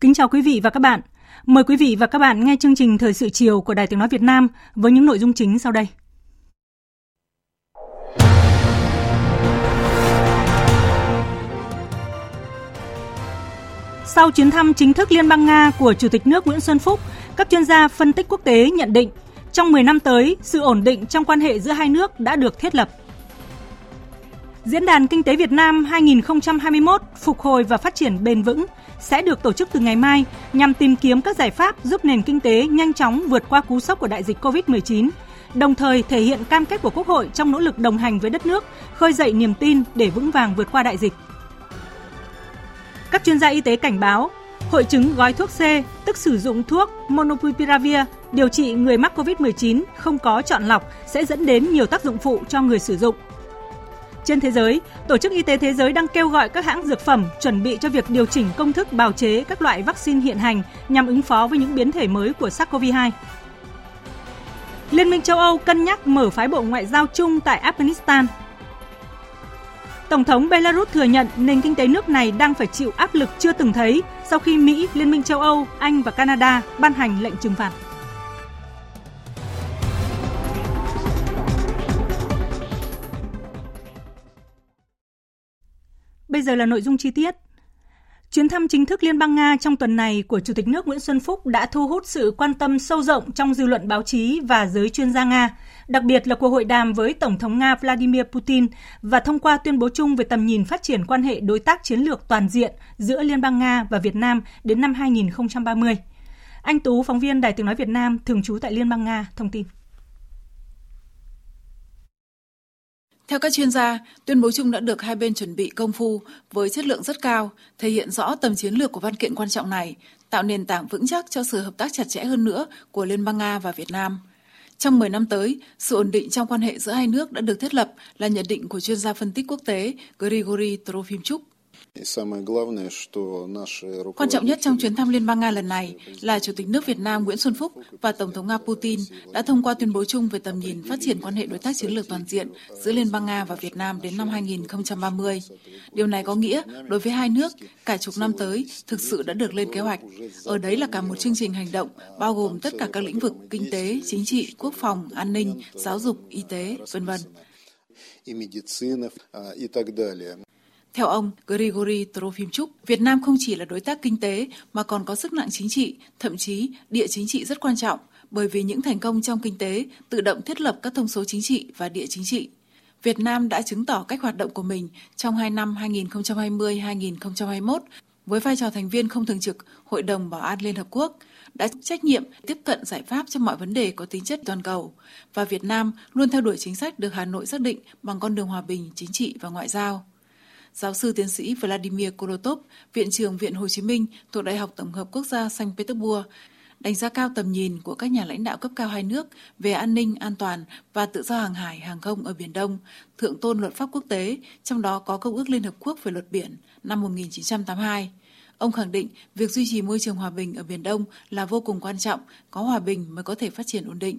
Kính chào quý vị và các bạn. Mời quý vị và các bạn nghe chương trình Thời sự chiều của Đài Tiếng Nói Việt Nam với những nội dung chính sau đây. Sau chuyến thăm chính thức Liên bang Nga của Chủ tịch nước Nguyễn Xuân Phúc, các chuyên gia phân tích quốc tế nhận định trong 10 năm tới, sự ổn định trong quan hệ giữa hai nước đã được thiết lập. Diễn đàn Kinh tế Việt Nam 2021 phục hồi và phát triển bền vững sẽ được tổ chức từ ngày mai nhằm tìm kiếm các giải pháp giúp nền kinh tế nhanh chóng vượt qua cú sốc của đại dịch COVID-19, đồng thời thể hiện cam kết của Quốc hội trong nỗ lực đồng hành với đất nước, khơi dậy niềm tin để vững vàng vượt qua đại dịch. Các chuyên gia y tế cảnh báo, hội chứng gói thuốc C, tức sử dụng thuốc Monopiravir điều trị người mắc COVID-19 không có chọn lọc sẽ dẫn đến nhiều tác dụng phụ cho người sử dụng. Trên thế giới, Tổ chức Y tế Thế giới đang kêu gọi các hãng dược phẩm chuẩn bị cho việc điều chỉnh công thức bào chế các loại vaccine hiện hành nhằm ứng phó với những biến thể mới của SARS-CoV-2. Liên minh châu Âu cân nhắc mở phái bộ ngoại giao chung tại Afghanistan. Tổng thống Belarus thừa nhận nền kinh tế nước này đang phải chịu áp lực chưa từng thấy sau khi Mỹ, Liên minh châu Âu, Anh và Canada ban hành lệnh trừng phạt. Bây giờ là nội dung chi tiết. Chuyến thăm chính thức Liên bang Nga trong tuần này của Chủ tịch nước Nguyễn Xuân Phúc đã thu hút sự quan tâm sâu rộng trong dư luận báo chí và giới chuyên gia Nga, đặc biệt là cuộc hội đàm với Tổng thống Nga Vladimir Putin và thông qua tuyên bố chung về tầm nhìn phát triển quan hệ đối tác chiến lược toàn diện giữa Liên bang Nga và Việt Nam đến năm 2030. Anh Tú, phóng viên Đài Tiếng Nói Việt Nam, thường trú tại Liên bang Nga, thông tin. Theo các chuyên gia, tuyên bố chung đã được hai bên chuẩn bị công phu với chất lượng rất cao, thể hiện rõ tầm chiến lược của văn kiện quan trọng này, tạo nền tảng vững chắc cho sự hợp tác chặt chẽ hơn nữa của Liên bang Nga và Việt Nam. Trong 10 năm tới, sự ổn định trong quan hệ giữa hai nước đã được thiết lập là nhận định của chuyên gia phân tích quốc tế Grigory Trofimchuk. Quan trọng nhất trong chuyến thăm Liên bang Nga lần này là Chủ tịch nước Việt Nam Nguyễn Xuân Phúc và Tổng thống Nga Putin đã thông qua tuyên bố chung về tầm nhìn phát triển quan hệ đối tác chiến lược toàn diện giữa Liên bang Nga và Việt Nam đến năm 2030. Điều này có nghĩa đối với hai nước, cả chục năm tới thực sự đã được lên kế hoạch. Ở đấy là cả một chương trình hành động bao gồm tất cả các lĩnh vực kinh tế, chính trị, quốc phòng, an ninh, giáo dục, y tế, vân vân. Theo ông Grigory Trofimchuk, Việt Nam không chỉ là đối tác kinh tế mà còn có sức nặng chính trị, thậm chí địa chính trị rất quan trọng, bởi vì những thành công trong kinh tế tự động thiết lập các thông số chính trị và địa chính trị. Việt Nam đã chứng tỏ cách hoạt động của mình trong hai năm 2020-2021 với vai trò thành viên không thường trực Hội đồng Bảo an Liên Hợp Quốc, đã trách nhiệm tiếp cận giải pháp cho mọi vấn đề có tính chất toàn cầu. Và Việt Nam luôn theo đuổi chính sách được Hà Nội xác định bằng con đường hòa bình, chính trị và ngoại giao. Giáo sư tiến sĩ Vladimir Kolotov, Viện trưởng Viện Hồ Chí Minh thuộc Đại học Tổng hợp Quốc gia Saint Petersburg, đánh giá cao tầm nhìn của các nhà lãnh đạo cấp cao hai nước về an ninh, an toàn và tự do hàng hải, hàng không ở Biển Đông, thượng tôn luật pháp quốc tế, trong đó có Công ước Liên Hợp Quốc về luật biển năm 1982. Ông khẳng định việc duy trì môi trường hòa bình ở Biển Đông là vô cùng quan trọng, có hòa bình mới có thể phát triển ổn định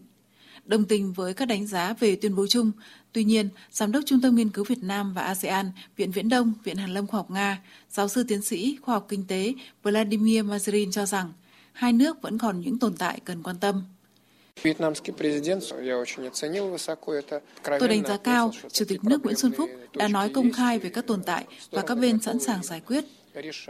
đồng tình với các đánh giá về tuyên bố chung. Tuy nhiên, Giám đốc Trung tâm Nghiên cứu Việt Nam và ASEAN, Viện Viễn Đông, Viện Hàn Lâm Khoa học Nga, giáo sư tiến sĩ khoa học kinh tế Vladimir Mazerin cho rằng hai nước vẫn còn những tồn tại cần quan tâm. Tôi đánh giá cao Chủ tịch nước Nguyễn Xuân Phúc đã nói công khai về các tồn tại và các bên sẵn sàng giải quyết.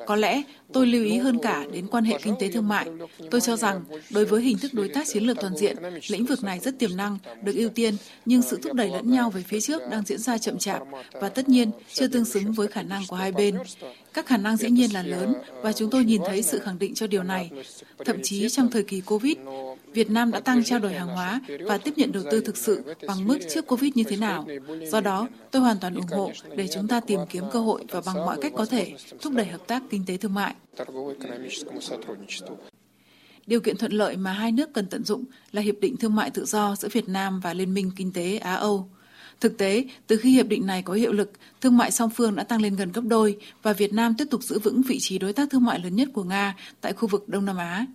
Có lẽ tôi lưu ý hơn cả đến quan hệ kinh tế thương mại. Tôi cho rằng đối với hình thức đối tác chiến lược toàn diện, lĩnh vực này rất tiềm năng, được ưu tiên, nhưng sự thúc đẩy lẫn nhau về phía trước đang diễn ra chậm chạp và tất nhiên chưa tương xứng với khả năng của hai bên. Các khả năng dĩ nhiên là lớn và chúng tôi nhìn thấy sự khẳng định cho điều này. Thậm chí trong thời kỳ Covid, Việt Nam đã tăng trao đổi hàng hóa và tiếp nhận đầu tư thực sự bằng mức trước Covid như thế nào. Do đó, tôi hoàn toàn ủng hộ để chúng ta tìm kiếm cơ hội và bằng mọi cách có thể thúc đẩy hợp tác kinh tế thương mại. Điều kiện thuận lợi mà hai nước cần tận dụng là Hiệp định Thương mại Tự do giữa Việt Nam và Liên minh Kinh tế Á-Âu. Thực tế, từ khi hiệp định này có hiệu lực, thương mại song phương đã tăng lên gần gấp đôi và Việt Nam tiếp tục giữ vững vị trí đối tác thương mại lớn nhất của Nga tại khu vực Đông Nam Á.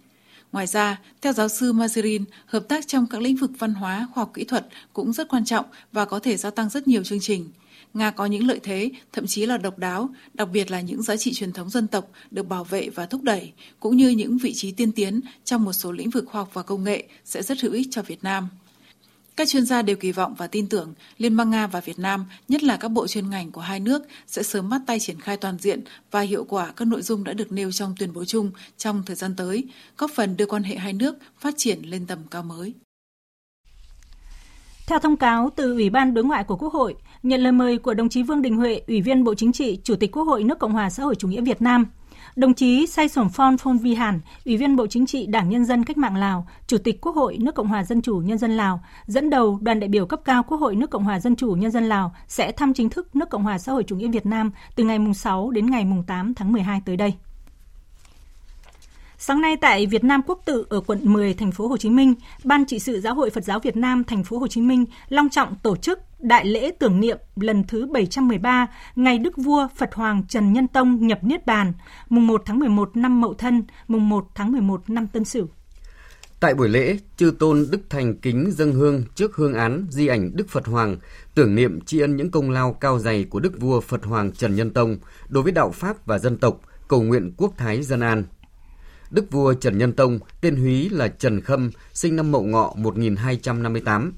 Ngoài ra, theo giáo sư Mazerin, hợp tác trong các lĩnh vực văn hóa, khoa học kỹ thuật cũng rất quan trọng và có thể gia tăng rất nhiều chương trình. Nga có những lợi thế, thậm chí là độc đáo, đặc biệt là những giá trị truyền thống dân tộc được bảo vệ và thúc đẩy, cũng như những vị trí tiên tiến trong một số lĩnh vực khoa học và công nghệ sẽ rất hữu ích cho Việt Nam. Các chuyên gia đều kỳ vọng và tin tưởng Liên bang Nga và Việt Nam, nhất là các bộ chuyên ngành của hai nước, sẽ sớm bắt tay triển khai toàn diện và hiệu quả các nội dung đã được nêu trong tuyên bố chung trong thời gian tới, góp phần đưa quan hệ hai nước phát triển lên tầm cao mới. Theo thông cáo từ Ủy ban Đối ngoại của Quốc hội, nhận lời mời của đồng chí Vương Đình Huệ, Ủy viên Bộ Chính trị, Chủ tịch Quốc hội nước Cộng hòa xã hội chủ nghĩa Việt Nam, Đồng chí Say Sổm Phon Phong Vi Hàn, Ủy viên Bộ Chính trị Đảng Nhân dân Cách mạng Lào, Chủ tịch Quốc hội nước Cộng hòa Dân chủ Nhân dân Lào, dẫn đầu đoàn đại biểu cấp cao Quốc hội nước Cộng hòa Dân chủ Nhân dân Lào sẽ thăm chính thức nước Cộng hòa xã hội chủ nghĩa Việt Nam từ ngày 6 đến ngày 8 tháng 12 tới đây. Sáng nay tại Việt Nam Quốc tự ở quận 10 thành phố Hồ Chí Minh, Ban trị sự Giáo hội Phật giáo Việt Nam thành phố Hồ Chí Minh long trọng tổ chức đại lễ tưởng niệm lần thứ 713 ngày Đức vua Phật Hoàng Trần Nhân Tông nhập niết bàn, mùng 1 tháng 11 năm Mậu Thân, mùng 1 tháng 11 năm Tân Sửu. Tại buổi lễ, chư tôn Đức Thành kính dâng hương trước hương án di ảnh Đức Phật Hoàng, tưởng niệm tri ân những công lao cao dày của Đức vua Phật Hoàng Trần Nhân Tông đối với đạo Pháp và dân tộc, cầu nguyện quốc thái dân an. Đức vua Trần Nhân Tông, tên húy là Trần Khâm, sinh năm Mậu Ngọ 1258.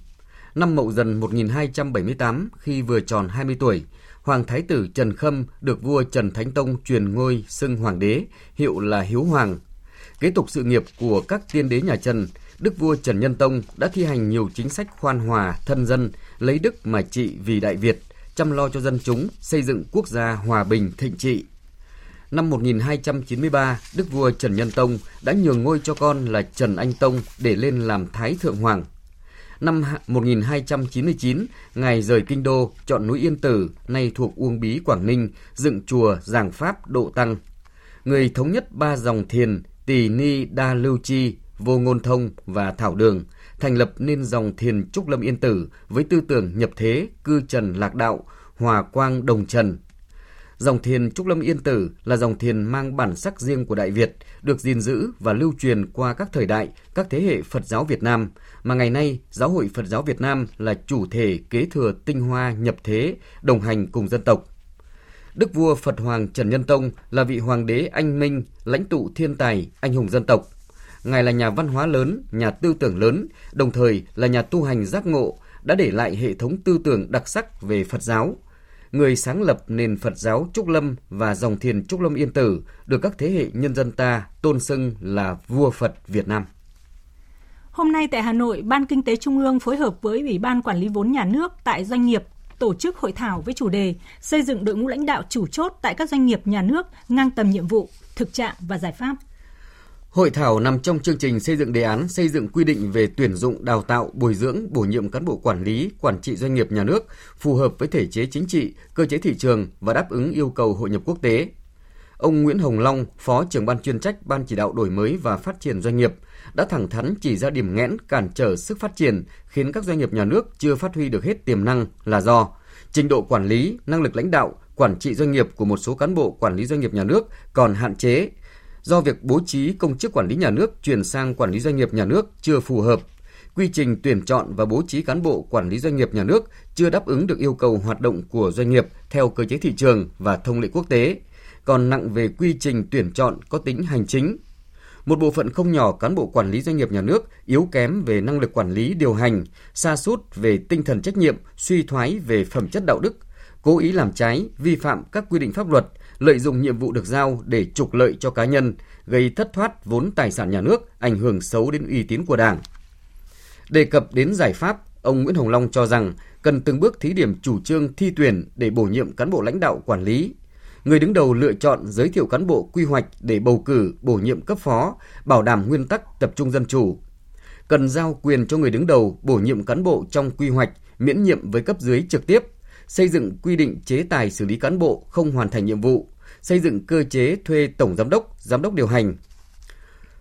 Năm Mậu Dần 1278, khi vừa tròn 20 tuổi, Hoàng Thái tử Trần Khâm được vua Trần Thánh Tông truyền ngôi xưng hoàng đế, hiệu là Hiếu Hoàng. Kế tục sự nghiệp của các tiên đế nhà Trần, Đức vua Trần Nhân Tông đã thi hành nhiều chính sách khoan hòa, thân dân, lấy đức mà trị vì Đại Việt, chăm lo cho dân chúng, xây dựng quốc gia hòa bình thịnh trị, Năm 1293, Đức vua Trần Nhân Tông đã nhường ngôi cho con là Trần Anh Tông để lên làm Thái Thượng Hoàng. Năm 1299, Ngài rời kinh đô, chọn núi Yên Tử, nay thuộc Uông Bí, Quảng Ninh, dựng chùa Giảng Pháp Độ Tăng. Người thống nhất ba dòng thiền Tỳ Ni Đa Lưu Chi, Vô Ngôn Thông và Thảo Đường, thành lập nên dòng thiền Trúc Lâm Yên Tử với tư tưởng nhập thế, cư trần lạc đạo, hòa quang đồng trần, Dòng thiền Trúc Lâm Yên Tử là dòng thiền mang bản sắc riêng của Đại Việt, được gìn giữ và lưu truyền qua các thời đại, các thế hệ Phật giáo Việt Nam, mà ngày nay Giáo hội Phật giáo Việt Nam là chủ thể kế thừa tinh hoa nhập thế, đồng hành cùng dân tộc. Đức vua Phật Hoàng Trần Nhân Tông là vị hoàng đế anh minh, lãnh tụ thiên tài, anh hùng dân tộc. Ngài là nhà văn hóa lớn, nhà tư tưởng lớn, đồng thời là nhà tu hành giác ngộ, đã để lại hệ thống tư tưởng đặc sắc về Phật giáo, người sáng lập nền Phật giáo Trúc Lâm và dòng thiền Trúc Lâm Yên Tử được các thế hệ nhân dân ta tôn xưng là vua Phật Việt Nam. Hôm nay tại Hà Nội, Ban Kinh tế Trung ương phối hợp với Ủy ban Quản lý vốn nhà nước tại doanh nghiệp tổ chức hội thảo với chủ đề xây dựng đội ngũ lãnh đạo chủ chốt tại các doanh nghiệp nhà nước ngang tầm nhiệm vụ, thực trạng và giải pháp. Hội thảo nằm trong chương trình xây dựng đề án xây dựng quy định về tuyển dụng, đào tạo, bồi dưỡng, bổ nhiệm cán bộ quản lý, quản trị doanh nghiệp nhà nước phù hợp với thể chế chính trị, cơ chế thị trường và đáp ứng yêu cầu hội nhập quốc tế. Ông Nguyễn Hồng Long, Phó trưởng ban chuyên trách Ban chỉ đạo đổi mới và phát triển doanh nghiệp, đã thẳng thắn chỉ ra điểm nghẽn cản trở sức phát triển khiến các doanh nghiệp nhà nước chưa phát huy được hết tiềm năng là do trình độ quản lý, năng lực lãnh đạo, quản trị doanh nghiệp của một số cán bộ quản lý doanh nghiệp nhà nước còn hạn chế, do việc bố trí công chức quản lý nhà nước chuyển sang quản lý doanh nghiệp nhà nước chưa phù hợp, quy trình tuyển chọn và bố trí cán bộ quản lý doanh nghiệp nhà nước chưa đáp ứng được yêu cầu hoạt động của doanh nghiệp theo cơ chế thị trường và thông lệ quốc tế, còn nặng về quy trình tuyển chọn có tính hành chính. Một bộ phận không nhỏ cán bộ quản lý doanh nghiệp nhà nước yếu kém về năng lực quản lý điều hành, xa sút về tinh thần trách nhiệm, suy thoái về phẩm chất đạo đức, cố ý làm trái, vi phạm các quy định pháp luật, lợi dụng nhiệm vụ được giao để trục lợi cho cá nhân, gây thất thoát vốn tài sản nhà nước, ảnh hưởng xấu đến uy tín của Đảng. Đề cập đến giải pháp, ông Nguyễn Hồng Long cho rằng cần từng bước thí điểm chủ trương thi tuyển để bổ nhiệm cán bộ lãnh đạo quản lý. Người đứng đầu lựa chọn giới thiệu cán bộ quy hoạch để bầu cử, bổ nhiệm cấp phó, bảo đảm nguyên tắc tập trung dân chủ. Cần giao quyền cho người đứng đầu bổ nhiệm cán bộ trong quy hoạch, miễn nhiệm với cấp dưới trực tiếp, xây dựng quy định chế tài xử lý cán bộ không hoàn thành nhiệm vụ, xây dựng cơ chế thuê tổng giám đốc, giám đốc điều hành.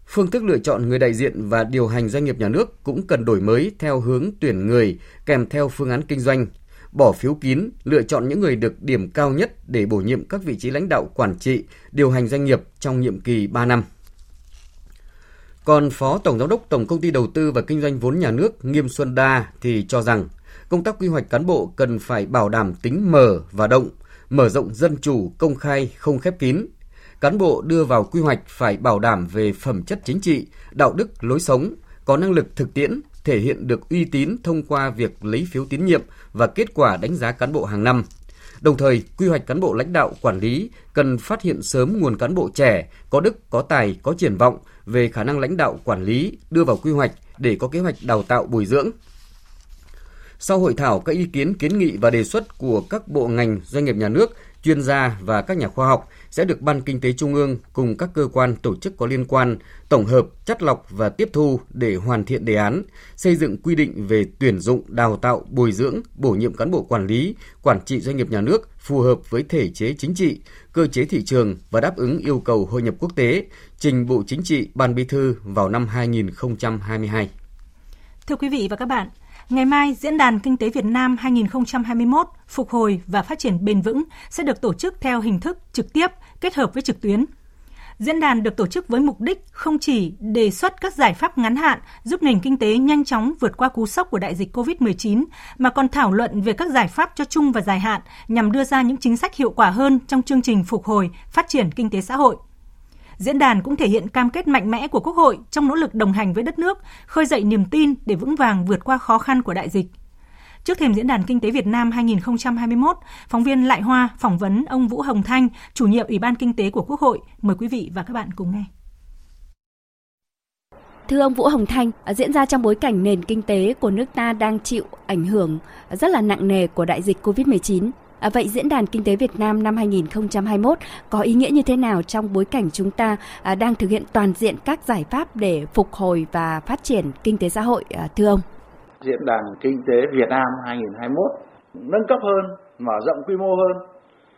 Phương thức lựa chọn người đại diện và điều hành doanh nghiệp nhà nước cũng cần đổi mới theo hướng tuyển người kèm theo phương án kinh doanh, bỏ phiếu kín, lựa chọn những người được điểm cao nhất để bổ nhiệm các vị trí lãnh đạo quản trị, điều hành doanh nghiệp trong nhiệm kỳ 3 năm. Còn Phó Tổng Giám đốc Tổng Công ty Đầu tư và Kinh doanh vốn nhà nước Nghiêm Xuân Đa thì cho rằng công tác quy hoạch cán bộ cần phải bảo đảm tính mở và động, mở rộng dân chủ, công khai, không khép kín. Cán bộ đưa vào quy hoạch phải bảo đảm về phẩm chất chính trị, đạo đức, lối sống, có năng lực thực tiễn, thể hiện được uy tín thông qua việc lấy phiếu tín nhiệm và kết quả đánh giá cán bộ hàng năm. Đồng thời, quy hoạch cán bộ lãnh đạo quản lý cần phát hiện sớm nguồn cán bộ trẻ, có đức, có tài, có triển vọng về khả năng lãnh đạo quản lý đưa vào quy hoạch để có kế hoạch đào tạo bồi dưỡng, sau hội thảo, các ý kiến kiến nghị và đề xuất của các bộ ngành, doanh nghiệp nhà nước, chuyên gia và các nhà khoa học sẽ được Ban Kinh tế Trung ương cùng các cơ quan tổ chức có liên quan tổng hợp, chất lọc và tiếp thu để hoàn thiện đề án, xây dựng quy định về tuyển dụng, đào tạo, bồi dưỡng, bổ nhiệm cán bộ quản lý, quản trị doanh nghiệp nhà nước phù hợp với thể chế chính trị, cơ chế thị trường và đáp ứng yêu cầu hội nhập quốc tế, trình Bộ Chính trị Ban Bí thư vào năm 2022. Thưa quý vị và các bạn, Ngày mai, Diễn đàn Kinh tế Việt Nam 2021 phục hồi và phát triển bền vững sẽ được tổ chức theo hình thức trực tiếp kết hợp với trực tuyến. Diễn đàn được tổ chức với mục đích không chỉ đề xuất các giải pháp ngắn hạn giúp nền kinh tế nhanh chóng vượt qua cú sốc của đại dịch COVID-19, mà còn thảo luận về các giải pháp cho chung và dài hạn nhằm đưa ra những chính sách hiệu quả hơn trong chương trình phục hồi, phát triển kinh tế xã hội – Diễn đàn cũng thể hiện cam kết mạnh mẽ của Quốc hội trong nỗ lực đồng hành với đất nước, khơi dậy niềm tin để vững vàng vượt qua khó khăn của đại dịch. Trước thềm Diễn đàn Kinh tế Việt Nam 2021, phóng viên Lại Hoa phỏng vấn ông Vũ Hồng Thanh, chủ nhiệm Ủy ban Kinh tế của Quốc hội. Mời quý vị và các bạn cùng nghe. Thưa ông Vũ Hồng Thanh, diễn ra trong bối cảnh nền kinh tế của nước ta đang chịu ảnh hưởng rất là nặng nề của đại dịch COVID-19. À, vậy Diễn đàn Kinh tế Việt Nam năm 2021 có ý nghĩa như thế nào trong bối cảnh chúng ta à, đang thực hiện toàn diện các giải pháp để phục hồi và phát triển kinh tế xã hội à, thưa ông? Diễn đàn Kinh tế Việt Nam 2021 nâng cấp hơn, mở rộng quy mô hơn,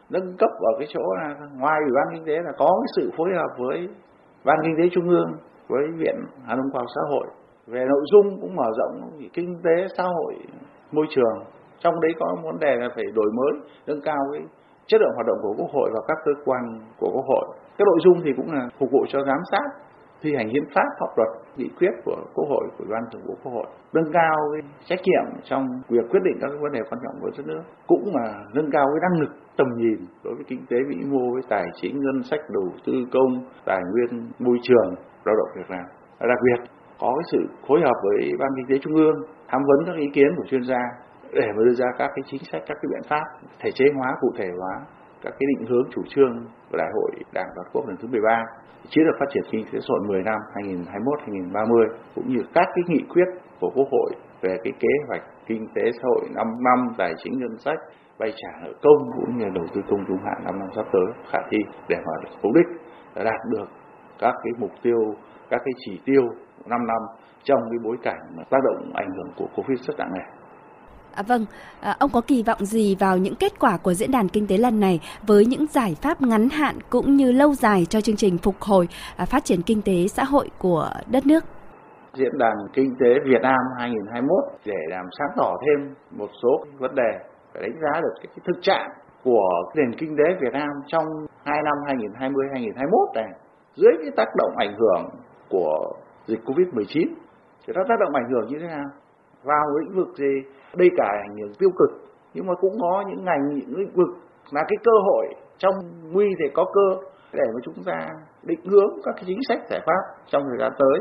nâng cấp ở cái chỗ là ngoài Ủy ban Kinh tế là có cái sự phối hợp với Ban Kinh tế Trung ương, với Viện Hà Lâm Khoa học Xã hội. Về nội dung cũng mở rộng kinh tế, xã hội, môi trường trong đấy có vấn đề là phải đổi mới, nâng cao cái chất lượng hoạt động của quốc hội và các cơ quan của quốc hội. Cái nội dung thì cũng là phục vụ cho giám sát, thi hành hiến pháp pháp luật, nghị quyết của quốc hội, của ủy ban thường vụ quốc hội. Nâng cao cái trách nhiệm trong việc quyết định các vấn đề quan trọng của đất nước, cũng là nâng cao cái năng lực, tầm nhìn đối với kinh tế vĩ mô, với tài chính, ngân sách, đầu tư công, tài nguyên, môi trường, lao động việc làm. Đặc biệt, có cái sự phối hợp với ban kinh tế trung ương tham vấn các ý kiến của chuyên gia để mà đưa ra các cái chính sách, các cái biện pháp thể chế hóa, cụ thể hóa các cái định hướng chủ trương của đại hội đảng toàn quốc lần thứ 13 chiến lược phát triển kinh tế xã hội 10 năm 2021-2030 cũng như các cái nghị quyết của quốc hội về cái kế hoạch kinh tế xã hội 5 năm, tài chính ngân sách, vay trả nợ công cũng như đầu tư công trung hạn 5 năm sắp tới, khả thi để mà mục đích là đạt được các cái mục tiêu, các cái chỉ tiêu 5 năm trong cái bối cảnh mà tác động ảnh hưởng của Covid rất nặng nề. À, vâng, à, ông có kỳ vọng gì vào những kết quả của diễn đàn kinh tế lần này với những giải pháp ngắn hạn cũng như lâu dài cho chương trình phục hồi à, phát triển kinh tế xã hội của đất nước? Diễn đàn kinh tế Việt Nam 2021 để làm sáng tỏ thêm một số vấn đề phải đánh giá được cái thực trạng của nền kinh tế Việt Nam trong hai năm 2020-2021 này dưới cái tác động ảnh hưởng của dịch Covid-19 thì nó tác động ảnh hưởng như thế nào? Vào lĩnh vực gì? đây cả ảnh hưởng tiêu cực nhưng mà cũng có những ngành, những lĩnh vực là cái cơ hội trong nguy thì có cơ, để mà chúng ta định hướng các cái chính sách giải pháp trong thời gian tới,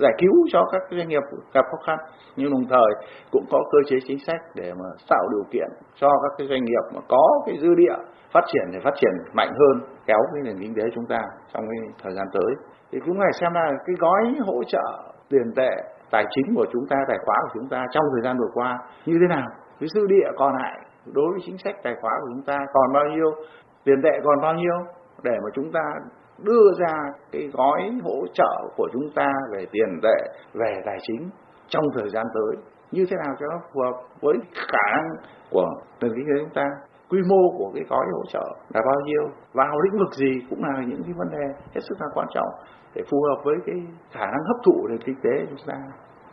giải cứu cho các doanh nghiệp gặp khó khăn nhưng đồng thời cũng có cơ chế chính sách để mà tạo điều kiện cho các cái doanh nghiệp mà có cái dư địa phát triển để phát triển mạnh hơn, kéo cái nền kinh tế chúng ta trong cái thời gian tới thì cũng phải xem là cái gói hỗ trợ tiền tệ tài chính của chúng ta, tài khoá của chúng ta trong thời gian vừa qua như thế nào? Cái dư địa còn lại đối với chính sách tài khoá của chúng ta còn bao nhiêu? Tiền tệ còn bao nhiêu? Để mà chúng ta đưa ra cái gói hỗ trợ của chúng ta về tiền tệ, về tài chính trong thời gian tới. Như thế nào cho nó phù hợp với khả năng của nền kinh tế chúng ta? Quy mô của cái gói hỗ trợ là bao nhiêu? Vào lĩnh vực gì cũng là những cái vấn đề hết sức là quan trọng để phù hợp với cái khả năng hấp thụ nền kinh tế chúng ta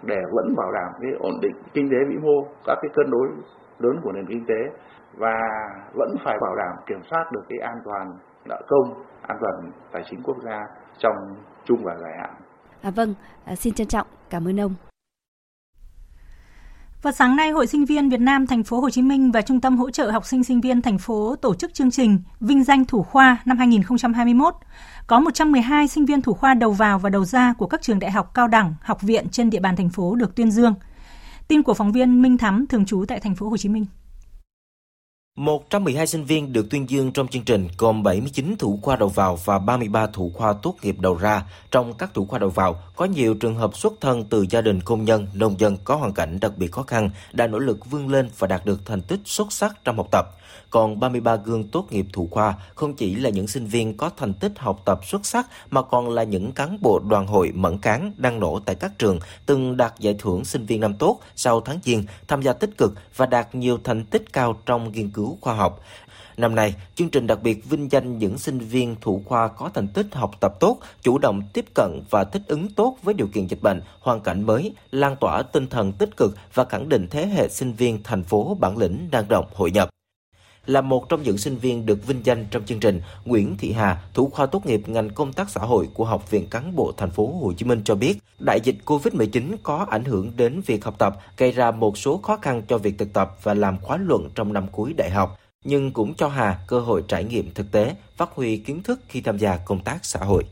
để vẫn bảo đảm cái ổn định kinh tế vĩ mô các cái cân đối lớn của nền kinh tế và vẫn phải bảo đảm kiểm soát được cái an toàn nợ công an toàn tài chính quốc gia trong chung và dài hạn. À, vâng, à, xin trân trọng cảm ơn ông. Vào sáng nay, Hội Sinh viên Việt Nam thành phố Hồ Chí Minh và Trung tâm hỗ trợ học sinh sinh viên thành phố tổ chức chương trình Vinh danh thủ khoa năm 2021. Có 112 sinh viên thủ khoa đầu vào và đầu ra của các trường đại học cao đẳng, học viện trên địa bàn thành phố được tuyên dương. Tin của phóng viên Minh Thắm thường trú tại thành phố Hồ Chí Minh. 112 sinh viên được tuyên dương trong chương trình gồm 79 thủ khoa đầu vào và 33 thủ khoa tốt nghiệp đầu ra. Trong các thủ khoa đầu vào, có nhiều trường hợp xuất thân từ gia đình công nhân, nông dân có hoàn cảnh đặc biệt khó khăn, đã nỗ lực vươn lên và đạt được thành tích xuất sắc trong học tập. Còn 33 gương tốt nghiệp thủ khoa không chỉ là những sinh viên có thành tích học tập xuất sắc mà còn là những cán bộ đoàn hội mẫn cán đang nổ tại các trường từng đạt giải thưởng sinh viên năm tốt sau tháng giêng, tham gia tích cực và đạt nhiều thành tích cao trong nghiên cứu khoa học. Năm nay, chương trình đặc biệt vinh danh những sinh viên thủ khoa có thành tích học tập tốt, chủ động tiếp cận và thích ứng tốt với điều kiện dịch bệnh, hoàn cảnh mới, lan tỏa tinh thần tích cực và khẳng định thế hệ sinh viên thành phố bản lĩnh năng động hội nhập là một trong những sinh viên được vinh danh trong chương trình, Nguyễn Thị Hà, thủ khoa tốt nghiệp ngành công tác xã hội của Học viện Cán bộ Thành phố Hồ Chí Minh cho biết, đại dịch Covid-19 có ảnh hưởng đến việc học tập, gây ra một số khó khăn cho việc thực tập và làm khóa luận trong năm cuối đại học, nhưng cũng cho Hà cơ hội trải nghiệm thực tế, phát huy kiến thức khi tham gia công tác xã hội.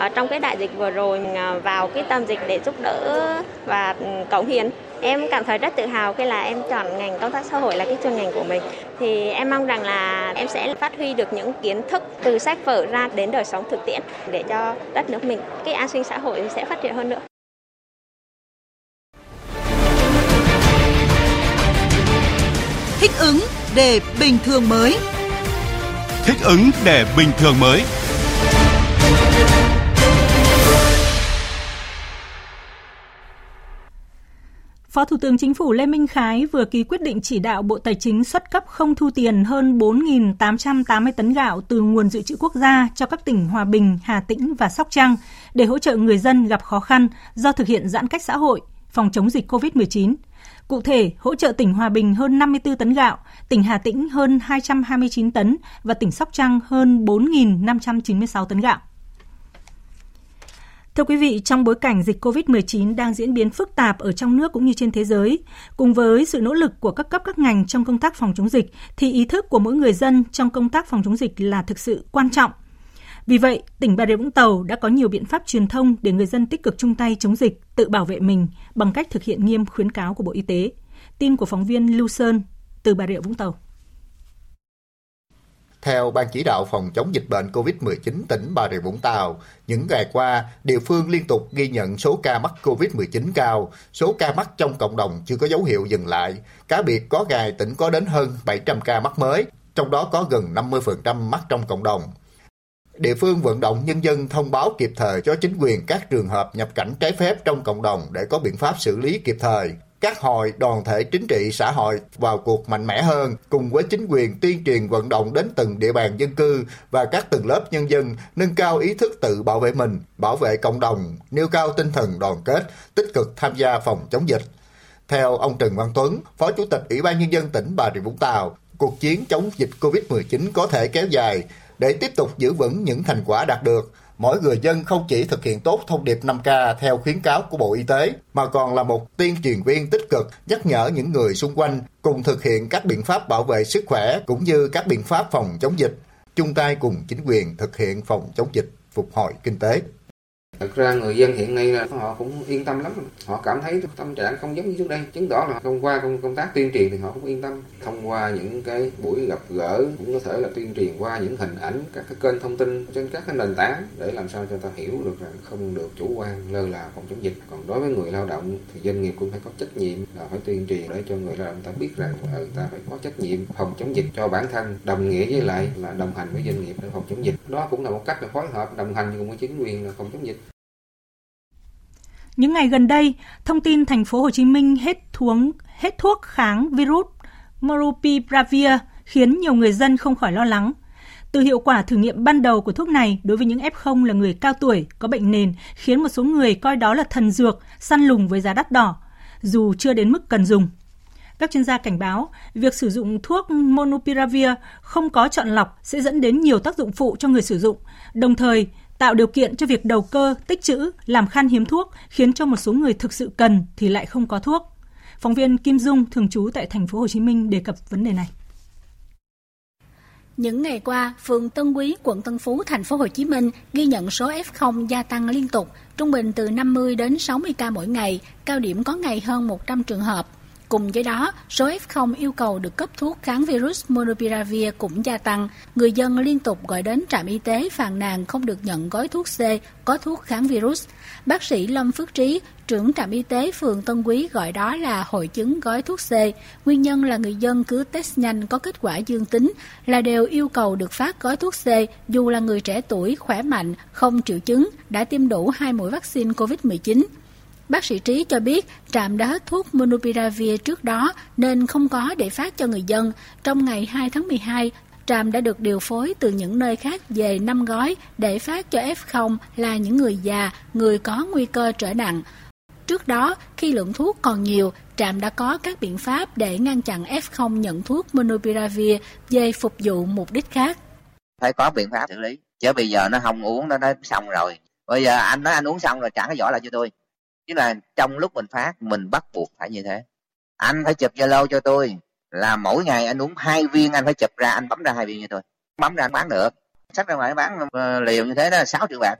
Ở trong cái đại dịch vừa rồi mình à, vào cái tâm dịch để giúp đỡ và ừ, cống hiến Em cảm thấy rất tự hào khi là em chọn ngành công tác xã hội là cái chuyên ngành của mình. Thì em mong rằng là em sẽ phát huy được những kiến thức từ sách vở ra đến đời sống thực tiễn để cho đất nước mình cái an sinh xã hội sẽ phát triển hơn nữa. Thích ứng để bình thường mới. Thích ứng để bình thường mới. Phó Thủ tướng Chính phủ Lê Minh Khái vừa ký quyết định chỉ đạo Bộ Tài chính xuất cấp không thu tiền hơn 4.880 tấn gạo từ nguồn dự trữ quốc gia cho các tỉnh Hòa Bình, Hà Tĩnh và Sóc Trăng để hỗ trợ người dân gặp khó khăn do thực hiện giãn cách xã hội, phòng chống dịch COVID-19. Cụ thể, hỗ trợ tỉnh Hòa Bình hơn 54 tấn gạo, tỉnh Hà Tĩnh hơn 229 tấn và tỉnh Sóc Trăng hơn 4.596 tấn gạo. Thưa quý vị, trong bối cảnh dịch COVID-19 đang diễn biến phức tạp ở trong nước cũng như trên thế giới, cùng với sự nỗ lực của các cấp các ngành trong công tác phòng chống dịch, thì ý thức của mỗi người dân trong công tác phòng chống dịch là thực sự quan trọng. Vì vậy, tỉnh Bà Rịa Vũng Tàu đã có nhiều biện pháp truyền thông để người dân tích cực chung tay chống dịch, tự bảo vệ mình bằng cách thực hiện nghiêm khuyến cáo của Bộ Y tế. Tin của phóng viên Lưu Sơn từ Bà Rịa Vũng Tàu. Theo Ban chỉ đạo phòng chống dịch bệnh COVID-19 tỉnh Bà Rịa Vũng Tàu, những ngày qua, địa phương liên tục ghi nhận số ca mắc COVID-19 cao, số ca mắc trong cộng đồng chưa có dấu hiệu dừng lại. Cá biệt có ngày tỉnh có đến hơn 700 ca mắc mới, trong đó có gần 50% mắc trong cộng đồng. Địa phương vận động nhân dân thông báo kịp thời cho chính quyền các trường hợp nhập cảnh trái phép trong cộng đồng để có biện pháp xử lý kịp thời các hội đoàn thể chính trị xã hội vào cuộc mạnh mẽ hơn cùng với chính quyền tuyên truyền vận động đến từng địa bàn dân cư và các tầng lớp nhân dân nâng cao ý thức tự bảo vệ mình, bảo vệ cộng đồng, nêu cao tinh thần đoàn kết, tích cực tham gia phòng chống dịch. Theo ông Trần Văn Tuấn, Phó Chủ tịch Ủy ban Nhân dân tỉnh Bà Rịa Vũng Tàu, cuộc chiến chống dịch COVID-19 có thể kéo dài để tiếp tục giữ vững những thành quả đạt được, mỗi người dân không chỉ thực hiện tốt thông điệp 5K theo khuyến cáo của Bộ Y tế, mà còn là một tuyên truyền viên tích cực nhắc nhở những người xung quanh cùng thực hiện các biện pháp bảo vệ sức khỏe cũng như các biện pháp phòng chống dịch, chung tay cùng chính quyền thực hiện phòng chống dịch, phục hồi kinh tế. Thật ra người dân hiện nay là họ cũng yên tâm lắm. Họ cảm thấy tâm trạng không giống như trước đây. Chứng tỏ là thông qua công, công tác tuyên truyền thì họ cũng yên tâm. Thông qua những cái buổi gặp gỡ cũng có thể là tuyên truyền qua những hình ảnh, các cái kênh thông tin trên các cái nền tảng để làm sao cho ta hiểu được rằng không được chủ quan lơ là phòng chống dịch. Còn đối với người lao động thì doanh nghiệp cũng phải có trách nhiệm là phải tuyên truyền để cho người lao động ta biết rằng là ta phải có trách nhiệm phòng chống dịch cho bản thân, đồng nghĩa với lại là đồng hành với doanh nghiệp để phòng chống dịch. Đó cũng là một cách để phối hợp đồng hành cùng với chính quyền là phòng chống dịch. Những ngày gần đây, thông tin thành phố Hồ Chí Minh hết thuốc hết thuốc kháng virus Monopiravir khiến nhiều người dân không khỏi lo lắng. Từ hiệu quả thử nghiệm ban đầu của thuốc này đối với những F0 là người cao tuổi, có bệnh nền, khiến một số người coi đó là thần dược, săn lùng với giá đắt đỏ, dù chưa đến mức cần dùng. Các chuyên gia cảnh báo, việc sử dụng thuốc Monopiravir không có chọn lọc sẽ dẫn đến nhiều tác dụng phụ cho người sử dụng, đồng thời tạo điều kiện cho việc đầu cơ, tích trữ, làm khan hiếm thuốc, khiến cho một số người thực sự cần thì lại không có thuốc. Phóng viên Kim Dung thường trú tại thành phố Hồ Chí Minh đề cập vấn đề này. Những ngày qua, phường Tân Quý, quận Tân Phú, thành phố Hồ Chí Minh ghi nhận số F0 gia tăng liên tục, trung bình từ 50 đến 60 ca mỗi ngày, cao điểm có ngày hơn 100 trường hợp. Cùng với đó, số F0 yêu cầu được cấp thuốc kháng virus Monopiravir cũng gia tăng. Người dân liên tục gọi đến trạm y tế phàn nàn không được nhận gói thuốc C có thuốc kháng virus. Bác sĩ Lâm Phước Trí, trưởng trạm y tế phường Tân Quý gọi đó là hội chứng gói thuốc C. Nguyên nhân là người dân cứ test nhanh có kết quả dương tính là đều yêu cầu được phát gói thuốc C dù là người trẻ tuổi, khỏe mạnh, không triệu chứng, đã tiêm đủ hai mũi vaccine COVID-19. Bác sĩ Trí cho biết trạm đã hết thuốc Monopiravir trước đó nên không có để phát cho người dân. Trong ngày 2 tháng 12, trạm đã được điều phối từ những nơi khác về 5 gói để phát cho F0 là những người già, người có nguy cơ trở nặng. Trước đó, khi lượng thuốc còn nhiều, trạm đã có các biện pháp để ngăn chặn F0 nhận thuốc Monopiravir về phục vụ mục đích khác. Phải có biện pháp xử lý, chứ bây giờ nó không uống nó đã xong rồi. Bây giờ anh nói anh uống xong rồi trả cái vỏ lại cho tôi chứ là trong lúc mình phát, mình bắt buộc phải như thế. Anh phải chụp zalo cho tôi. Là mỗi ngày anh uống hai viên, anh phải chụp ra, anh bấm ra hai viên cho tôi. Bấm ra anh bán được. Sách ra ngoài bán ờ, liều như thế đó 6 triệu bạc.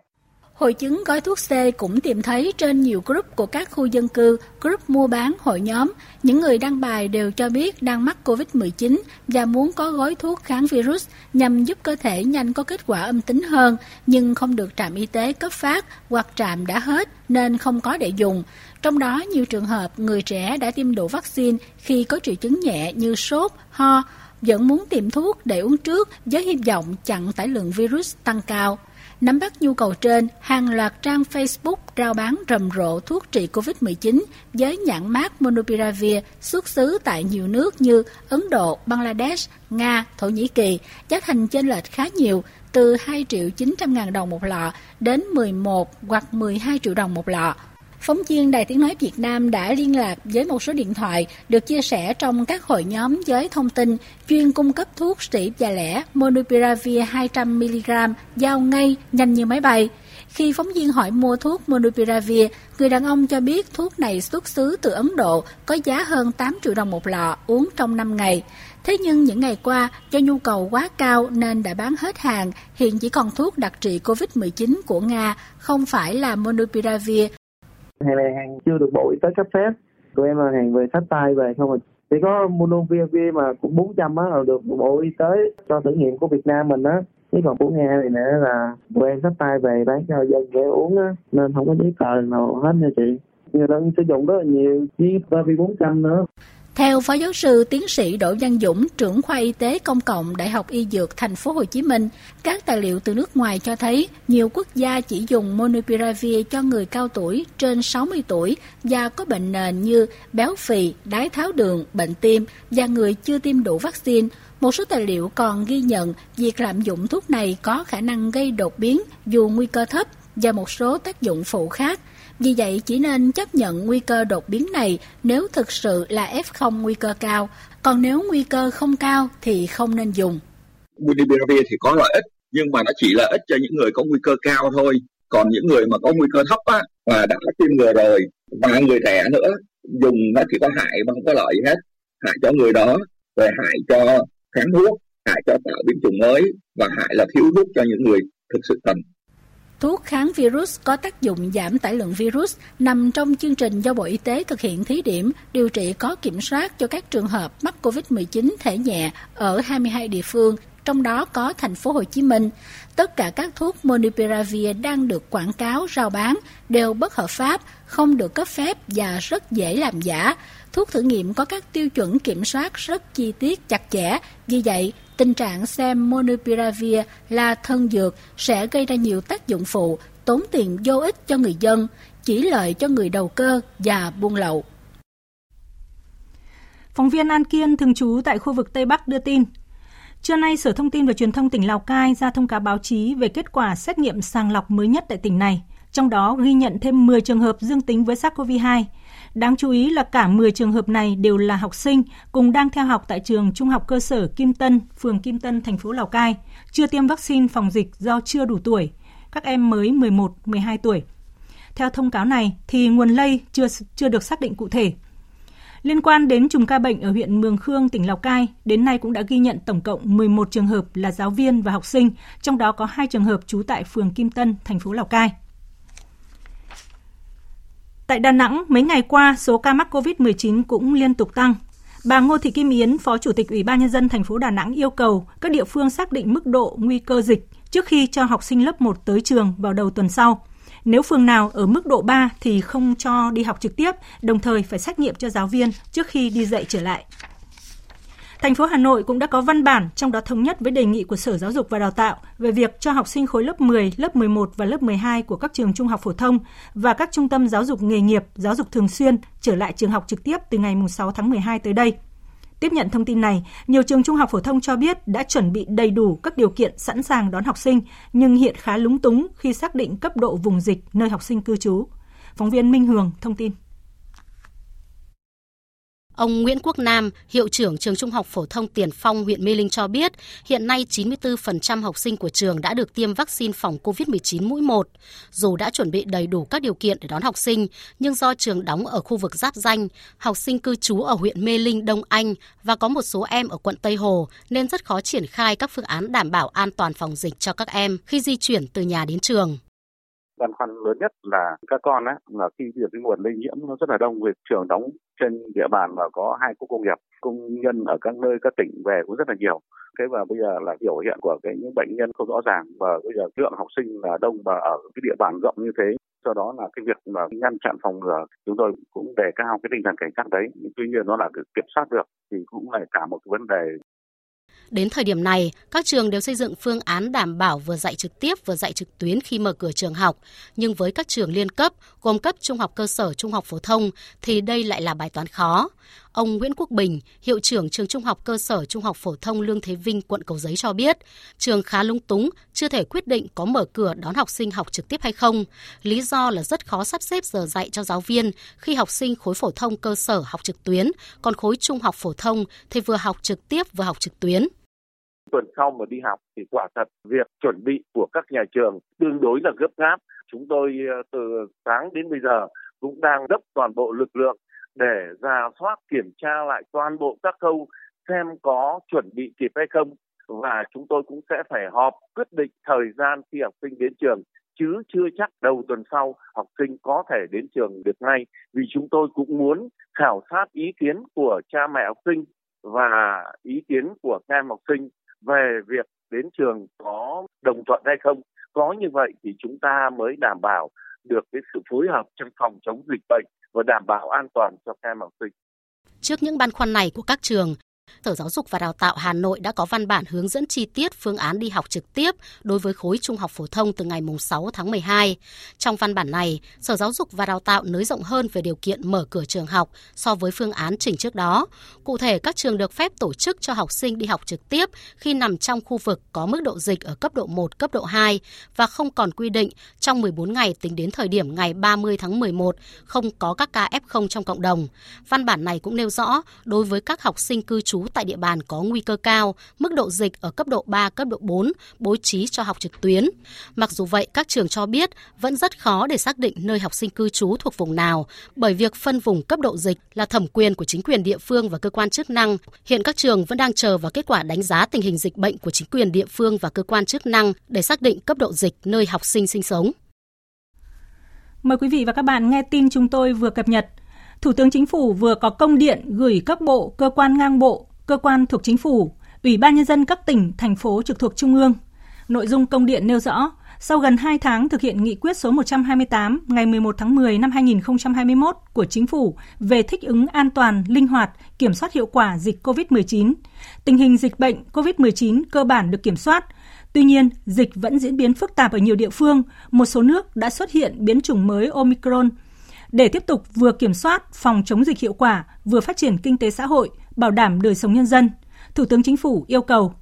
Hội chứng gói thuốc C cũng tìm thấy trên nhiều group của các khu dân cư, group mua bán, hội nhóm. Những người đăng bài đều cho biết đang mắc COVID-19 và muốn có gói thuốc kháng virus nhằm giúp cơ thể nhanh có kết quả âm tính hơn, nhưng không được trạm y tế cấp phát hoặc trạm đã hết nên không có để dùng. Trong đó, nhiều trường hợp người trẻ đã tiêm đủ vaccine khi có triệu chứng nhẹ như sốt, ho, vẫn muốn tìm thuốc để uống trước với hy vọng chặn tải lượng virus tăng cao. Nắm bắt nhu cầu trên, hàng loạt trang Facebook rao bán rầm rộ thuốc trị COVID-19 với nhãn mát Monopiravir xuất xứ tại nhiều nước như Ấn Độ, Bangladesh, Nga, Thổ Nhĩ Kỳ, giá thành chênh lệch khá nhiều, từ 2 triệu 900 ngàn đồng một lọ đến 11 hoặc 12 triệu đồng một lọ. Phóng viên Đài Tiếng Nói Việt Nam đã liên lạc với một số điện thoại được chia sẻ trong các hội nhóm với thông tin chuyên cung cấp thuốc sĩ và lẻ Monopiravir 200mg giao ngay nhanh như máy bay. Khi phóng viên hỏi mua thuốc Monopiravir, người đàn ông cho biết thuốc này xuất xứ từ Ấn Độ, có giá hơn 8 triệu đồng một lọ, uống trong 5 ngày. Thế nhưng những ngày qua, do nhu cầu quá cao nên đã bán hết hàng, hiện chỉ còn thuốc đặc trị COVID-19 của Nga, không phải là Monopiravir hàng này hàng chưa được bộ y tế cấp phép. Tụi em là hàng về sách tay về không à. chỉ có Monopiravir mà cũng 400 á là được bộ y tế cho thử nghiệm của Việt Nam mình á. Chứ còn của Nga này nữa là tụi em sách tay về bán cho dân để uống á. Nên không có giấy tờ nào hết nha chị. Người ta sử dụng rất là nhiều, chiếc Bavi 400 nữa theo Phó Giáo sư Tiến sĩ Đỗ Văn Dũng, trưởng khoa y tế công cộng Đại học Y Dược Thành phố Hồ Chí Minh, các tài liệu từ nước ngoài cho thấy nhiều quốc gia chỉ dùng Monopiravir cho người cao tuổi trên 60 tuổi và có bệnh nền như béo phì, đái tháo đường, bệnh tim và người chưa tiêm đủ vaccine. Một số tài liệu còn ghi nhận việc lạm dụng thuốc này có khả năng gây đột biến dù nguy cơ thấp và một số tác dụng phụ khác. Vì vậy chỉ nên chấp nhận nguy cơ đột biến này nếu thực sự là F0 nguy cơ cao, còn nếu nguy cơ không cao thì không nên dùng. Monopiravir thì có lợi ích nhưng mà nó chỉ lợi ích cho những người có nguy cơ cao thôi. Còn những người mà có nguy cơ thấp á và đã tiêm ngừa rồi và người trẻ nữa dùng nó chỉ có hại mà không có lợi gì hết. Hại cho người đó, rồi hại cho kháng thuốc, hại cho tạo biến chủng mới và hại là thiếu thuốc cho những người thực sự cần. Thuốc kháng virus có tác dụng giảm tải lượng virus nằm trong chương trình do Bộ Y tế thực hiện thí điểm điều trị có kiểm soát cho các trường hợp mắc COVID-19 thể nhẹ ở 22 địa phương, trong đó có thành phố Hồ Chí Minh. Tất cả các thuốc Monupiravir đang được quảng cáo rao bán đều bất hợp pháp, không được cấp phép và rất dễ làm giả. Thuốc thử nghiệm có các tiêu chuẩn kiểm soát rất chi tiết chặt chẽ, vì vậy tình trạng xem Monupiravir là thân dược sẽ gây ra nhiều tác dụng phụ, tốn tiền vô ích cho người dân, chỉ lợi cho người đầu cơ và buôn lậu. Phóng viên An Kiên thường trú tại khu vực Tây Bắc đưa tin, Trưa nay, Sở Thông tin và Truyền thông tỉnh Lào Cai ra thông cáo báo chí về kết quả xét nghiệm sàng lọc mới nhất tại tỉnh này, trong đó ghi nhận thêm 10 trường hợp dương tính với SARS-CoV-2. Đáng chú ý là cả 10 trường hợp này đều là học sinh cùng đang theo học tại trường Trung học cơ sở Kim Tân, phường Kim Tân, thành phố Lào Cai, chưa tiêm vaccine phòng dịch do chưa đủ tuổi. Các em mới 11, 12 tuổi. Theo thông cáo này thì nguồn lây chưa chưa được xác định cụ thể. Liên quan đến chùm ca bệnh ở huyện Mường Khương, tỉnh Lào Cai, đến nay cũng đã ghi nhận tổng cộng 11 trường hợp là giáo viên và học sinh, trong đó có 2 trường hợp trú tại phường Kim Tân, thành phố Lào Cai. Tại Đà Nẵng, mấy ngày qua, số ca mắc COVID-19 cũng liên tục tăng. Bà Ngô Thị Kim Yến, Phó Chủ tịch Ủy ban Nhân dân thành phố Đà Nẵng yêu cầu các địa phương xác định mức độ nguy cơ dịch trước khi cho học sinh lớp 1 tới trường vào đầu tuần sau. Nếu phường nào ở mức độ 3 thì không cho đi học trực tiếp, đồng thời phải xét nghiệm cho giáo viên trước khi đi dạy trở lại. Thành phố Hà Nội cũng đã có văn bản trong đó thống nhất với đề nghị của Sở Giáo dục và Đào tạo về việc cho học sinh khối lớp 10, lớp 11 và lớp 12 của các trường trung học phổ thông và các trung tâm giáo dục nghề nghiệp, giáo dục thường xuyên trở lại trường học trực tiếp từ ngày 6 tháng 12 tới đây. Tiếp nhận thông tin này, nhiều trường trung học phổ thông cho biết đã chuẩn bị đầy đủ các điều kiện sẵn sàng đón học sinh, nhưng hiện khá lúng túng khi xác định cấp độ vùng dịch nơi học sinh cư trú. Phóng viên Minh Hường thông tin. Ông Nguyễn Quốc Nam, hiệu trưởng trường Trung học phổ thông Tiền Phong, huyện Mê Linh cho biết, hiện nay 94% học sinh của trường đã được tiêm vaccine phòng COVID-19 mũi 1. Dù đã chuẩn bị đầy đủ các điều kiện để đón học sinh, nhưng do trường đóng ở khu vực giáp danh, học sinh cư trú ở huyện Mê Linh, Đông Anh và có một số em ở quận Tây Hồ nên rất khó triển khai các phương án đảm bảo an toàn phòng dịch cho các em khi di chuyển từ nhà đến trường băn khoăn lớn nhất là các con á là khi việc cái nguồn lây nhiễm nó rất là đông, việc trường đóng trên địa bàn mà có hai khu công nghiệp, công nhân ở các nơi, các tỉnh về cũng rất là nhiều. Thế và bây giờ là biểu hiện của cái những bệnh nhân không rõ ràng và bây giờ lượng học sinh là đông và ở cái địa bàn rộng như thế. Do đó là cái việc mà ngăn chặn phòng ngừa, chúng tôi cũng đề cao cái tinh thần cảnh giác đấy. Tuy nhiên nó là được kiểm soát được thì cũng là cả một cái vấn đề Đến thời điểm này, các trường đều xây dựng phương án đảm bảo vừa dạy trực tiếp vừa dạy trực tuyến khi mở cửa trường học. Nhưng với các trường liên cấp, gồm cấp trung học cơ sở, trung học phổ thông, thì đây lại là bài toán khó. Ông Nguyễn Quốc Bình, hiệu trưởng trường trung học cơ sở trung học phổ thông Lương Thế Vinh, quận Cầu Giấy cho biết, trường khá lung túng, chưa thể quyết định có mở cửa đón học sinh học trực tiếp hay không. Lý do là rất khó sắp xếp giờ dạy cho giáo viên khi học sinh khối phổ thông cơ sở học trực tuyến, còn khối trung học phổ thông thì vừa học trực tiếp vừa học trực tuyến tuần sau mà đi học thì quả thật việc chuẩn bị của các nhà trường tương đối là gấp gáp. Chúng tôi ờ, từ sáng đến bây giờ cũng đang gấp toàn bộ lực lượng để ra soát, kiểm tra lại toàn bộ các khâu xem có chuẩn bị kịp hay không và chúng tôi cũng sẽ phải họp quyết định thời gian khi học sinh đến trường, chứ chưa chắc đầu tuần sau học sinh có thể đến trường được ngay vì chúng tôi cũng muốn khảo sát ý kiến của cha mẹ học sinh và ý kiến của các em học sinh về việc đến trường có đồng thuận hay không. Có như vậy thì chúng ta mới đảm bảo được cái sự phối hợp trong phòng chống dịch bệnh và đảm bảo an toàn cho các em học sinh. Trước những băn khoăn này của các trường, Sở Giáo dục và Đào tạo Hà Nội đã có văn bản hướng dẫn chi tiết phương án đi học trực tiếp đối với khối trung học phổ thông từ ngày 6 tháng 12. Trong văn bản này, Sở Giáo dục và Đào tạo nới rộng hơn về điều kiện mở cửa trường học so với phương án chỉnh trước đó. Cụ thể, các trường được phép tổ chức cho học sinh đi học trực tiếp khi nằm trong khu vực có mức độ dịch ở cấp độ 1, cấp độ 2 và không còn quy định trong 14 ngày tính đến thời điểm ngày 30 tháng 11 không có các ca F0 trong cộng đồng. Văn bản này cũng nêu rõ đối với các học sinh cư trú trú tại địa bàn có nguy cơ cao, mức độ dịch ở cấp độ 3, cấp độ 4, bố trí cho học trực tuyến. Mặc dù vậy, các trường cho biết vẫn rất khó để xác định nơi học sinh cư trú thuộc vùng nào, bởi việc phân vùng cấp độ dịch là thẩm quyền của chính quyền địa phương và cơ quan chức năng. Hiện các trường vẫn đang chờ vào kết quả đánh giá tình hình dịch bệnh của chính quyền địa phương và cơ quan chức năng để xác định cấp độ dịch nơi học sinh sinh sống. Mời quý vị và các bạn nghe tin chúng tôi vừa cập nhật. Thủ tướng Chính phủ vừa có công điện gửi các bộ, cơ quan ngang bộ, cơ quan thuộc Chính phủ, Ủy ban Nhân dân các tỉnh, thành phố trực thuộc Trung ương. Nội dung công điện nêu rõ, sau gần 2 tháng thực hiện nghị quyết số 128 ngày 11 tháng 10 năm 2021 của Chính phủ về thích ứng an toàn, linh hoạt, kiểm soát hiệu quả dịch COVID-19, tình hình dịch bệnh COVID-19 cơ bản được kiểm soát. Tuy nhiên, dịch vẫn diễn biến phức tạp ở nhiều địa phương, một số nước đã xuất hiện biến chủng mới Omicron. Để tiếp tục vừa kiểm soát, phòng chống dịch hiệu quả, vừa phát triển kinh tế xã hội, bảo đảm đời sống nhân dân, Thủ tướng Chính phủ yêu cầu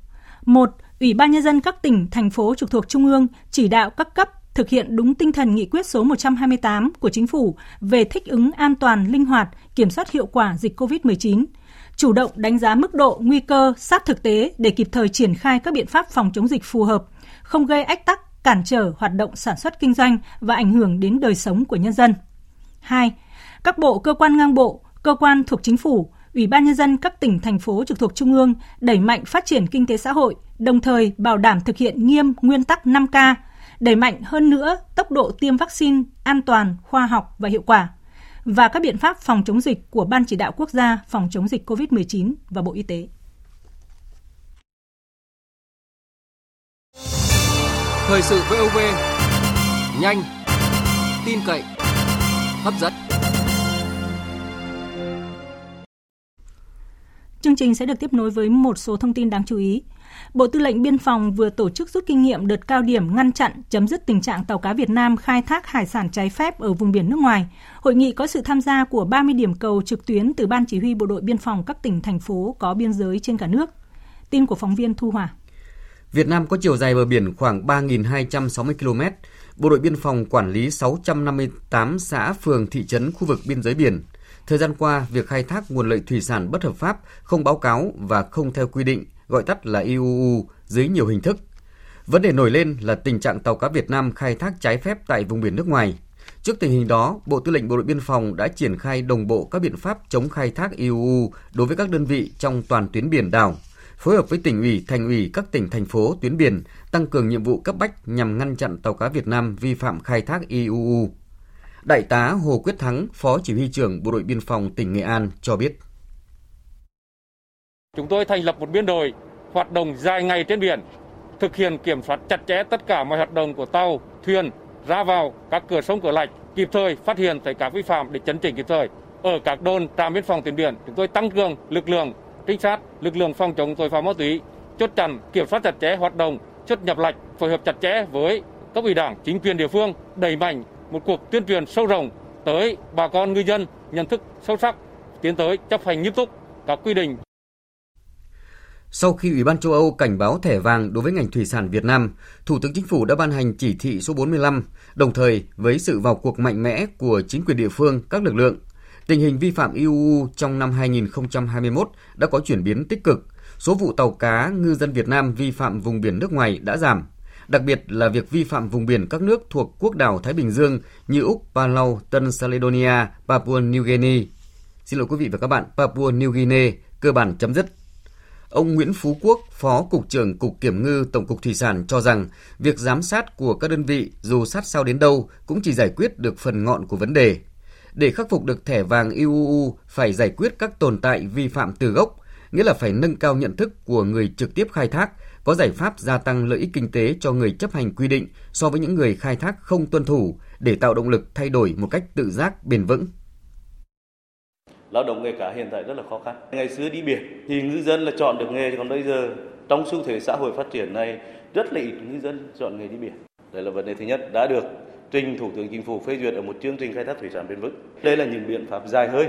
một Ủy ban Nhân dân các tỉnh, thành phố trực thuộc Trung ương chỉ đạo các cấp thực hiện đúng tinh thần nghị quyết số 128 của Chính phủ về thích ứng an toàn, linh hoạt, kiểm soát hiệu quả dịch COVID-19, chủ động đánh giá mức độ nguy cơ sát thực tế để kịp thời triển khai các biện pháp phòng chống dịch phù hợp, không gây ách tắc, cản trở hoạt động sản xuất kinh doanh và ảnh hưởng đến đời sống của nhân dân. 2. Các bộ cơ quan ngang bộ, cơ quan thuộc chính phủ Ủy ban Nhân dân các tỉnh, thành phố trực thuộc Trung ương đẩy mạnh phát triển kinh tế xã hội, đồng thời bảo đảm thực hiện nghiêm nguyên tắc 5K, đẩy mạnh hơn nữa tốc độ tiêm vaccine an toàn, khoa học và hiệu quả, và các biện pháp phòng chống dịch của Ban Chỉ đạo Quốc gia phòng chống dịch COVID-19 và Bộ Y tế. Thời sự VOV, nhanh, tin cậy, hấp dẫn. Chương trình sẽ được tiếp nối với một số thông tin đáng chú ý. Bộ Tư lệnh Biên phòng vừa tổ chức rút kinh nghiệm đợt cao điểm ngăn chặn, chấm dứt tình trạng tàu cá Việt Nam khai thác hải sản trái phép ở vùng biển nước ngoài. Hội nghị có sự tham gia của 30 điểm cầu trực tuyến từ Ban Chỉ huy Bộ đội Biên phòng các tỉnh, thành phố có biên giới trên cả nước. Tin của phóng viên Thu Hòa. Việt Nam có chiều dài bờ biển khoảng 3.260 km. Bộ đội Biên phòng quản lý 658 xã, phường, thị trấn khu vực biên giới biển – Thời gian qua, việc khai thác nguồn lợi thủy sản bất hợp pháp, không báo cáo và không theo quy định, gọi tắt là IUU, dưới nhiều hình thức. Vấn đề nổi lên là tình trạng tàu cá Việt Nam khai thác trái phép tại vùng biển nước ngoài. Trước tình hình đó, Bộ Tư lệnh Bộ đội Biên phòng đã triển khai đồng bộ các biện pháp chống khai thác IUU đối với các đơn vị trong toàn tuyến biển đảo, phối hợp với tỉnh ủy, thành ủy các tỉnh thành phố tuyến biển tăng cường nhiệm vụ cấp bách nhằm ngăn chặn tàu cá Việt Nam vi phạm khai thác IUU. Đại tá Hồ Quyết Thắng, Phó Chỉ huy trưởng Bộ đội Biên phòng tỉnh Nghệ An cho biết. Chúng tôi thành lập một biên đội hoạt động dài ngày trên biển, thực hiện kiểm soát chặt chẽ tất cả mọi hoạt động của tàu, thuyền ra vào các cửa sông cửa lạch, kịp thời phát hiện thấy các vi phạm để chấn chỉnh kịp thời. Ở các đồn trạm biên phòng tuyến biển, chúng tôi tăng cường lực lượng trinh sát, lực lượng phòng chống tội phạm ma túy, chốt chặn, kiểm soát chặt chẽ hoạt động xuất nhập lạch, phối hợp chặt chẽ với cấp ủy đảng, chính quyền địa phương đẩy mạnh một cuộc tuyên truyền sâu rộng tới bà con ngư dân nhận thức sâu sắc, tiến tới chấp hành nghiêm túc các quy định. Sau khi Ủy ban châu Âu cảnh báo thẻ vàng đối với ngành thủy sản Việt Nam, Thủ tướng Chính phủ đã ban hành chỉ thị số 45, đồng thời với sự vào cuộc mạnh mẽ của chính quyền địa phương, các lực lượng, tình hình vi phạm IUU trong năm 2021 đã có chuyển biến tích cực. Số vụ tàu cá ngư dân Việt Nam vi phạm vùng biển nước ngoài đã giảm, đặc biệt là việc vi phạm vùng biển các nước thuộc quốc đảo Thái Bình Dương như Úc, Palau, Tân Caledonia, Papua New Guinea. Xin lỗi quý vị và các bạn, Papua New Guinea cơ bản chấm dứt. Ông Nguyễn Phú Quốc, Phó Cục trưởng Cục Kiểm ngư Tổng cục Thủy sản cho rằng việc giám sát của các đơn vị dù sát sao đến đâu cũng chỉ giải quyết được phần ngọn của vấn đề. Để khắc phục được thẻ vàng IUU phải giải quyết các tồn tại vi phạm từ gốc, nghĩa là phải nâng cao nhận thức của người trực tiếp khai thác, có giải pháp gia tăng lợi ích kinh tế cho người chấp hành quy định so với những người khai thác không tuân thủ để tạo động lực thay đổi một cách tự giác bền vững. Lao động nghề cá hiện tại rất là khó khăn. Ngày xưa đi biển thì ngư dân là chọn được nghề, còn bây giờ trong xu thế xã hội phát triển này rất là ít ngư dân chọn nghề đi biển. Đây là vấn đề thứ nhất đã được trình Thủ tướng Chính phủ phê duyệt ở một chương trình khai thác thủy sản bền vững. Đây là những biện pháp dài hơi.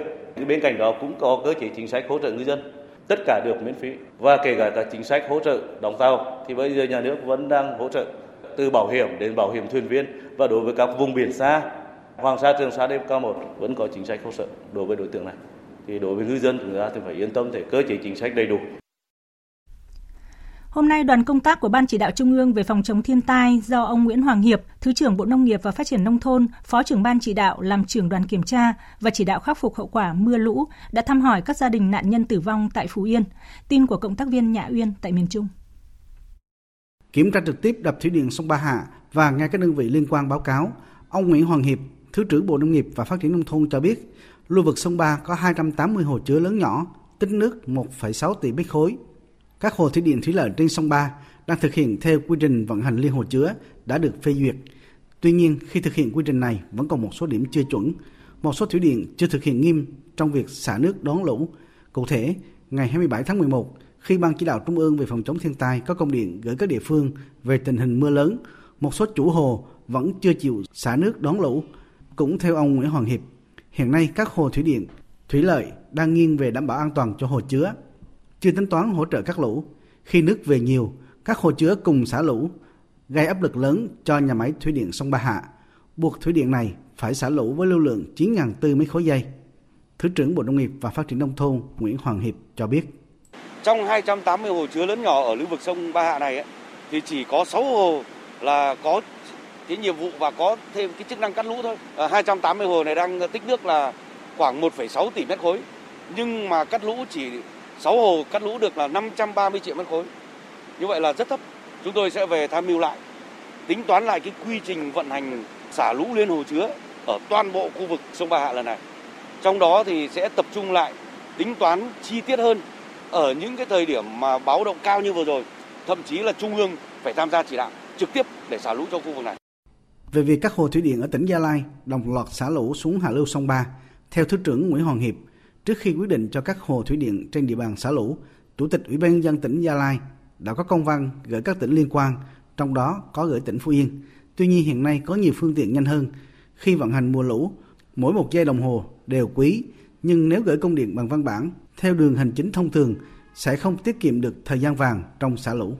Bên cạnh đó cũng có cơ chế chính sách hỗ trợ ngư dân tất cả được miễn phí. Và kể cả các chính sách hỗ trợ đóng tàu thì bây giờ nhà nước vẫn đang hỗ trợ từ bảo hiểm đến bảo hiểm thuyền viên. Và đối với các vùng biển xa Hoàng Sa, Trường Sa, đêm cao một vẫn có chính sách hỗ trợ đối với đối tượng này. thì đối với ngư dân chúng ta thì phải yên tâm thể cơ chế chính sách đầy đủ. Hôm nay, đoàn công tác của Ban chỉ đạo Trung ương về phòng chống thiên tai do ông Nguyễn Hoàng Hiệp, Thứ trưởng Bộ Nông nghiệp và Phát triển Nông thôn, Phó trưởng Ban chỉ đạo làm trưởng đoàn kiểm tra và chỉ đạo khắc phục hậu quả mưa lũ đã thăm hỏi các gia đình nạn nhân tử vong tại Phú Yên. Tin của cộng tác viên Nhã Uyên tại miền Trung. Kiểm tra trực tiếp đập thủy điện sông Ba Hạ và nghe các đơn vị liên quan báo cáo, ông Nguyễn Hoàng Hiệp, Thứ trưởng Bộ Nông nghiệp và Phát triển Nông thôn cho biết, lưu vực sông Ba có 280 hồ chứa lớn nhỏ, tích nước 1,6 tỷ mét khối các hồ thủy điện thủy lợi trên sông Ba đang thực hiện theo quy trình vận hành liên hồ chứa đã được phê duyệt. Tuy nhiên, khi thực hiện quy trình này vẫn còn một số điểm chưa chuẩn. Một số thủy điện chưa thực hiện nghiêm trong việc xả nước đón lũ. Cụ thể, ngày 27 tháng 11, khi Ban chỉ đạo Trung ương về phòng chống thiên tai có công điện gửi các địa phương về tình hình mưa lớn, một số chủ hồ vẫn chưa chịu xả nước đón lũ. Cũng theo ông Nguyễn Hoàng Hiệp, hiện nay các hồ thủy điện, thủy lợi đang nghiêng về đảm bảo an toàn cho hồ chứa chưa tính toán hỗ trợ các lũ. Khi nước về nhiều, các hồ chứa cùng xả lũ, gây áp lực lớn cho nhà máy thủy điện sông Ba Hạ, buộc thủy điện này phải xả lũ với lưu lượng 9.400 mét khối giây. Thứ trưởng Bộ Nông nghiệp và Phát triển Nông thôn Nguyễn Hoàng Hiệp cho biết. Trong 280 hồ chứa lớn nhỏ ở lưu vực sông Ba Hạ này ấy, thì chỉ có 6 hồ là có cái nhiệm vụ và có thêm cái chức năng cắt lũ thôi. À, 280 hồ này đang tích nước là khoảng 1,6 tỷ mét khối. Nhưng mà cắt lũ chỉ 6 hồ cắt lũ được là 530 triệu mét khối. Như vậy là rất thấp. Chúng tôi sẽ về tham mưu lại, tính toán lại cái quy trình vận hành xả lũ liên hồ chứa ở toàn bộ khu vực sông Ba Hạ lần này. Trong đó thì sẽ tập trung lại tính toán chi tiết hơn ở những cái thời điểm mà báo động cao như vừa rồi, thậm chí là trung ương phải tham gia chỉ đạo trực tiếp để xả lũ cho khu vực này. Về việc các hồ thủy điện ở tỉnh Gia Lai đồng loạt xả lũ xuống hạ lưu sông Ba, theo Thứ trưởng Nguyễn Hoàng Hiệp, Trước khi quyết định cho các hồ thủy điện trên địa bàn xả lũ, Chủ tịch Ủy ban dân tỉnh Gia Lai đã có công văn gửi các tỉnh liên quan, trong đó có gửi tỉnh Phú Yên. Tuy nhiên hiện nay có nhiều phương tiện nhanh hơn. Khi vận hành mùa lũ, mỗi một giây đồng hồ đều quý, nhưng nếu gửi công điện bằng văn bản theo đường hành chính thông thường sẽ không tiết kiệm được thời gian vàng trong xả lũ.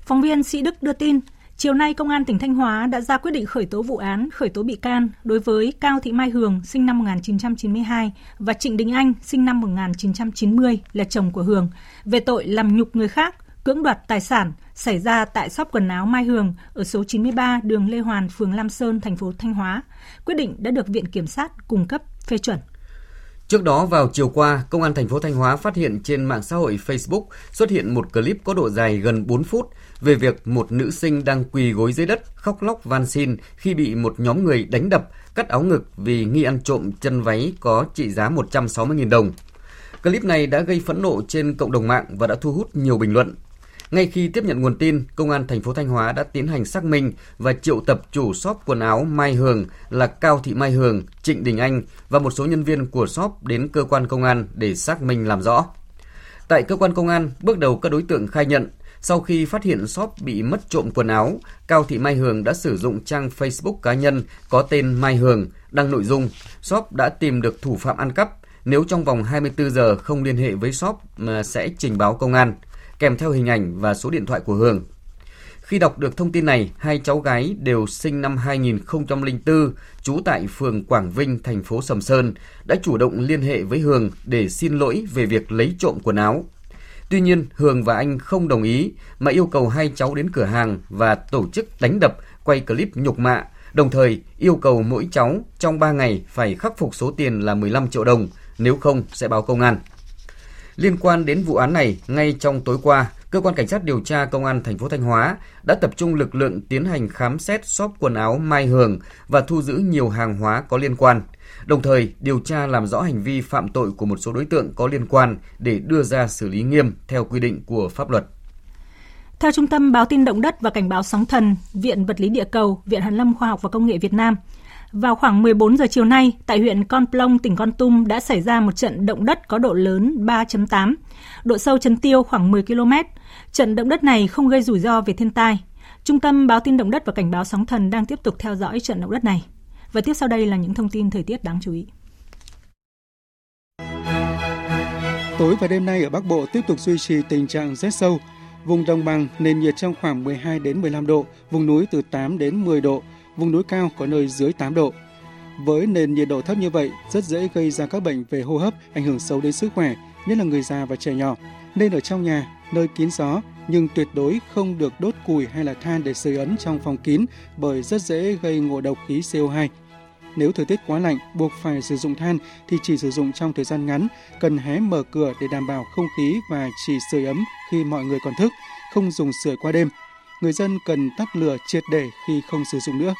Phóng viên Sĩ Đức đưa tin, Chiều nay, Công an tỉnh Thanh Hóa đã ra quyết định khởi tố vụ án, khởi tố bị can đối với Cao Thị Mai Hường, sinh năm 1992 và Trịnh Đình Anh, sinh năm 1990 là chồng của Hường, về tội làm nhục người khác, cưỡng đoạt tài sản xảy ra tại shop quần áo Mai Hường ở số 93 đường Lê Hoàn, phường Lam Sơn, thành phố Thanh Hóa. Quyết định đã được Viện Kiểm sát cung cấp phê chuẩn. Trước đó vào chiều qua, Công an thành phố Thanh Hóa phát hiện trên mạng xã hội Facebook xuất hiện một clip có độ dài gần 4 phút về việc một nữ sinh đang quỳ gối dưới đất khóc lóc van xin khi bị một nhóm người đánh đập, cắt áo ngực vì nghi ăn trộm chân váy có trị giá 160.000 đồng. Clip này đã gây phẫn nộ trên cộng đồng mạng và đã thu hút nhiều bình luận. Ngay khi tiếp nhận nguồn tin, Công an thành phố Thanh Hóa đã tiến hành xác minh và triệu tập chủ shop quần áo Mai Hường là Cao Thị Mai Hường, Trịnh Đình Anh và một số nhân viên của shop đến cơ quan công an để xác minh làm rõ. Tại cơ quan công an, bước đầu các đối tượng khai nhận sau khi phát hiện shop bị mất trộm quần áo, Cao Thị Mai Hường đã sử dụng trang Facebook cá nhân có tên Mai Hường đăng nội dung shop đã tìm được thủ phạm ăn cắp, nếu trong vòng 24 giờ không liên hệ với shop mà sẽ trình báo công an, kèm theo hình ảnh và số điện thoại của Hường. Khi đọc được thông tin này, hai cháu gái đều sinh năm 2004, trú tại phường Quảng Vinh, thành phố Sầm Sơn, đã chủ động liên hệ với Hường để xin lỗi về việc lấy trộm quần áo. Tuy nhiên, Hường và anh không đồng ý mà yêu cầu hai cháu đến cửa hàng và tổ chức đánh đập, quay clip nhục mạ, đồng thời yêu cầu mỗi cháu trong 3 ngày phải khắc phục số tiền là 15 triệu đồng, nếu không sẽ báo công an. Liên quan đến vụ án này, ngay trong tối qua, cơ quan cảnh sát điều tra công an thành phố Thanh Hóa đã tập trung lực lượng tiến hành khám xét shop quần áo Mai Hường và thu giữ nhiều hàng hóa có liên quan đồng thời điều tra làm rõ hành vi phạm tội của một số đối tượng có liên quan để đưa ra xử lý nghiêm theo quy định của pháp luật. Theo Trung tâm Báo tin động đất và cảnh báo sóng thần, Viện Vật lý Địa cầu, Viện Hàn lâm Khoa học và Công nghệ Việt Nam, vào khoảng 14 giờ chiều nay, tại huyện Con Plong, tỉnh Con Tum đã xảy ra một trận động đất có độ lớn 3.8, độ sâu chấn tiêu khoảng 10 km. Trận động đất này không gây rủi ro về thiên tai. Trung tâm Báo tin động đất và cảnh báo sóng thần đang tiếp tục theo dõi trận động đất này. Và tiếp sau đây là những thông tin thời tiết đáng chú ý. Tối và đêm nay ở Bắc Bộ tiếp tục duy trì tình trạng rét sâu. Vùng đồng bằng nền nhiệt trong khoảng 12 đến 15 độ, vùng núi từ 8 đến 10 độ, vùng núi cao có nơi dưới 8 độ. Với nền nhiệt độ thấp như vậy, rất dễ gây ra các bệnh về hô hấp, ảnh hưởng xấu đến sức khỏe, nhất là người già và trẻ nhỏ. Nên ở trong nhà, nơi kín gió, nhưng tuyệt đối không được đốt củi hay là than để sưởi ấm trong phòng kín bởi rất dễ gây ngộ độc khí CO2. Nếu thời tiết quá lạnh, buộc phải sử dụng than thì chỉ sử dụng trong thời gian ngắn, cần hé mở cửa để đảm bảo không khí và chỉ sưởi ấm khi mọi người còn thức, không dùng sưởi qua đêm. Người dân cần tắt lửa triệt để khi không sử dụng nữa.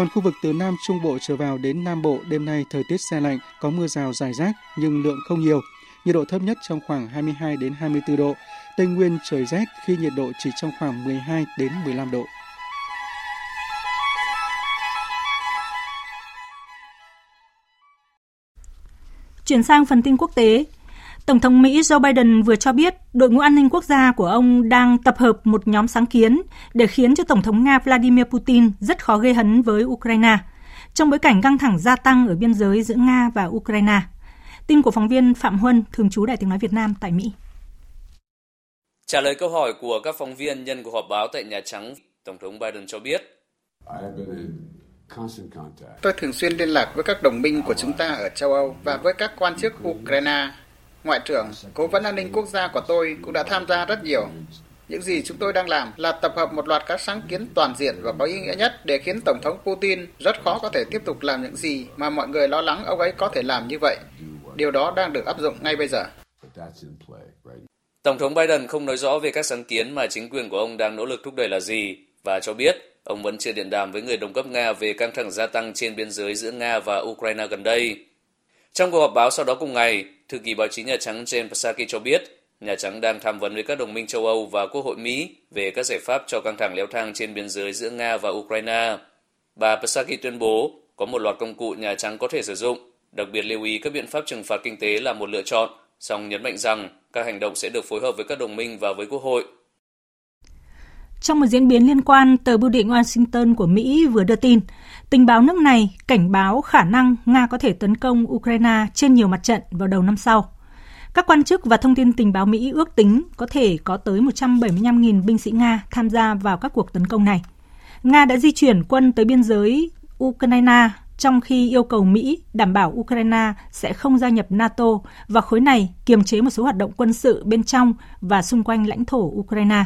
Còn khu vực từ Nam Trung Bộ trở vào đến Nam Bộ đêm nay thời tiết xe lạnh, có mưa rào rải rác nhưng lượng không nhiều. Nhiệt độ thấp nhất trong khoảng 22 đến 24 độ. Tây Nguyên trời rét khi nhiệt độ chỉ trong khoảng 12 đến 15 độ. Chuyển sang phần tin quốc tế, Tổng thống Mỹ Joe Biden vừa cho biết đội ngũ an ninh quốc gia của ông đang tập hợp một nhóm sáng kiến để khiến cho Tổng thống Nga Vladimir Putin rất khó gây hấn với Ukraine, trong bối cảnh căng thẳng gia tăng ở biên giới giữa Nga và Ukraine. Tin của phóng viên Phạm Huân, thường trú Đại tiếng nói Việt Nam tại Mỹ. Trả lời câu hỏi của các phóng viên nhân cuộc họp báo tại Nhà Trắng, Tổng thống Biden cho biết Tôi thường xuyên liên lạc với các đồng minh của chúng ta ở châu Âu và với các quan chức Ukraine. Ngoại trưởng, cố vấn an ninh quốc gia của tôi cũng đã tham gia rất nhiều. Những gì chúng tôi đang làm là tập hợp một loạt các sáng kiến toàn diện và có ý nghĩa nhất để khiến Tổng thống Putin rất khó có thể tiếp tục làm những gì mà mọi người lo lắng ông ấy có thể làm như vậy. Điều đó đang được áp dụng ngay bây giờ. Tổng thống Biden không nói rõ về các sáng kiến mà chính quyền của ông đang nỗ lực thúc đẩy là gì và cho biết ông vẫn chưa điện đàm với người đồng cấp Nga về căng thẳng gia tăng trên biên giới giữa Nga và Ukraine gần đây. Trong cuộc họp báo sau đó cùng ngày, thư ký báo chí Nhà Trắng Jen Psaki cho biết Nhà Trắng đang tham vấn với các đồng minh châu Âu và Quốc hội Mỹ về các giải pháp cho căng thẳng leo thang trên biên giới giữa Nga và Ukraine. Bà Psaki tuyên bố có một loạt công cụ Nhà Trắng có thể sử dụng, đặc biệt lưu ý các biện pháp trừng phạt kinh tế là một lựa chọn, song nhấn mạnh rằng các hành động sẽ được phối hợp với các đồng minh và với Quốc hội. Trong một diễn biến liên quan, tờ bưu điện Washington của Mỹ vừa đưa tin, tình báo nước này cảnh báo khả năng Nga có thể tấn công Ukraine trên nhiều mặt trận vào đầu năm sau. Các quan chức và thông tin tình báo Mỹ ước tính có thể có tới 175.000 binh sĩ Nga tham gia vào các cuộc tấn công này. Nga đã di chuyển quân tới biên giới Ukraine trong khi yêu cầu Mỹ đảm bảo Ukraine sẽ không gia nhập NATO và khối này kiềm chế một số hoạt động quân sự bên trong và xung quanh lãnh thổ Ukraine.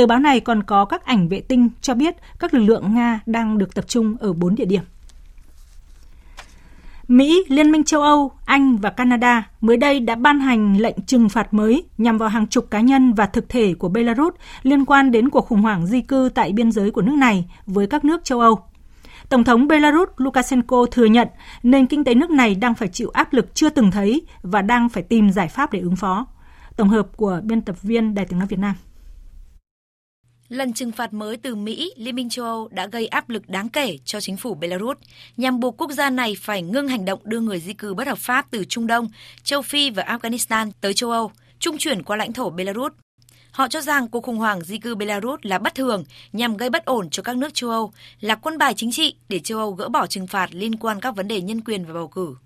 Tờ báo này còn có các ảnh vệ tinh cho biết các lực lượng Nga đang được tập trung ở bốn địa điểm. Mỹ, Liên minh châu Âu, Anh và Canada mới đây đã ban hành lệnh trừng phạt mới nhằm vào hàng chục cá nhân và thực thể của Belarus liên quan đến cuộc khủng hoảng di cư tại biên giới của nước này với các nước châu Âu. Tổng thống Belarus Lukashenko thừa nhận nền kinh tế nước này đang phải chịu áp lực chưa từng thấy và đang phải tìm giải pháp để ứng phó. Tổng hợp của biên tập viên Đài tiếng nói Việt Nam. Lần trừng phạt mới từ Mỹ, Liên minh châu Âu đã gây áp lực đáng kể cho chính phủ Belarus nhằm buộc quốc gia này phải ngưng hành động đưa người di cư bất hợp pháp từ Trung Đông, châu Phi và Afghanistan tới châu Âu, trung chuyển qua lãnh thổ Belarus. Họ cho rằng cuộc khủng hoảng di cư Belarus là bất thường nhằm gây bất ổn cho các nước châu Âu, là quân bài chính trị để châu Âu gỡ bỏ trừng phạt liên quan các vấn đề nhân quyền và bầu cử.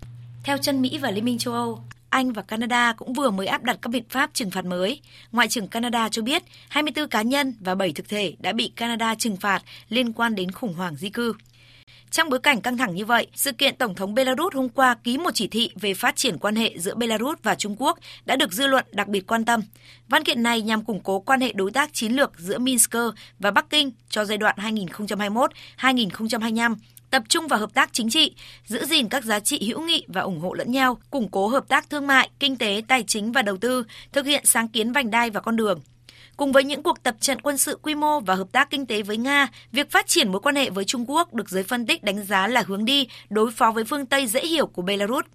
Theo chân Mỹ và Liên minh châu Âu, anh và Canada cũng vừa mới áp đặt các biện pháp trừng phạt mới. Ngoại trưởng Canada cho biết 24 cá nhân và 7 thực thể đã bị Canada trừng phạt liên quan đến khủng hoảng di cư. Trong bối cảnh căng thẳng như vậy, sự kiện Tổng thống Belarus hôm qua ký một chỉ thị về phát triển quan hệ giữa Belarus và Trung Quốc đã được dư luận đặc biệt quan tâm. Văn kiện này nhằm củng cố quan hệ đối tác chiến lược giữa Minsk và Bắc Kinh cho giai đoạn 2021-2025 tập trung vào hợp tác chính trị, giữ gìn các giá trị hữu nghị và ủng hộ lẫn nhau, củng cố hợp tác thương mại, kinh tế, tài chính và đầu tư, thực hiện sáng kiến vành đai và con đường. Cùng với những cuộc tập trận quân sự quy mô và hợp tác kinh tế với Nga, việc phát triển mối quan hệ với Trung Quốc được giới phân tích đánh giá là hướng đi đối phó với phương Tây dễ hiểu của Belarus.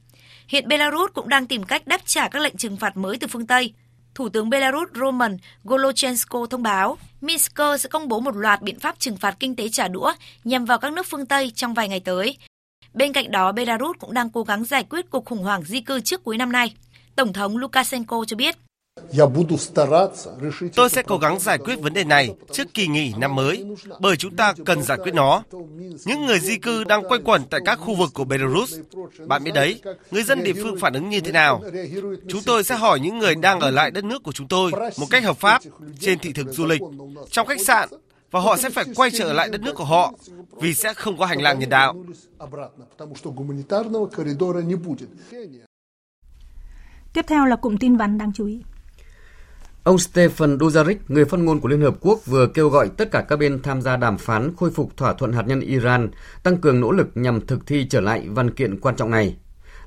Hiện Belarus cũng đang tìm cách đáp trả các lệnh trừng phạt mới từ phương Tây. Thủ tướng Belarus Roman Golochenko thông báo Minsk sẽ công bố một loạt biện pháp trừng phạt kinh tế trả đũa nhằm vào các nước phương Tây trong vài ngày tới. Bên cạnh đó, Belarus cũng đang cố gắng giải quyết cuộc khủng hoảng di cư trước cuối năm nay. Tổng thống Lukashenko cho biết Tôi sẽ cố gắng giải quyết vấn đề này trước kỳ nghỉ năm mới, bởi chúng ta cần giải quyết nó. Những người di cư đang quay quẩn tại các khu vực của Belarus. Bạn biết đấy, người dân địa phương phản ứng như thế nào? Chúng tôi sẽ hỏi những người đang ở lại đất nước của chúng tôi một cách hợp pháp trên thị thực du lịch, trong khách sạn và họ sẽ phải quay trở lại đất nước của họ vì sẽ không có hành lang nhân đạo. Tiếp theo là cụm tin vắn đáng chú ý. Ông Stephen Dujarric, người phát ngôn của Liên Hợp Quốc vừa kêu gọi tất cả các bên tham gia đàm phán khôi phục thỏa thuận hạt nhân Iran, tăng cường nỗ lực nhằm thực thi trở lại văn kiện quan trọng này.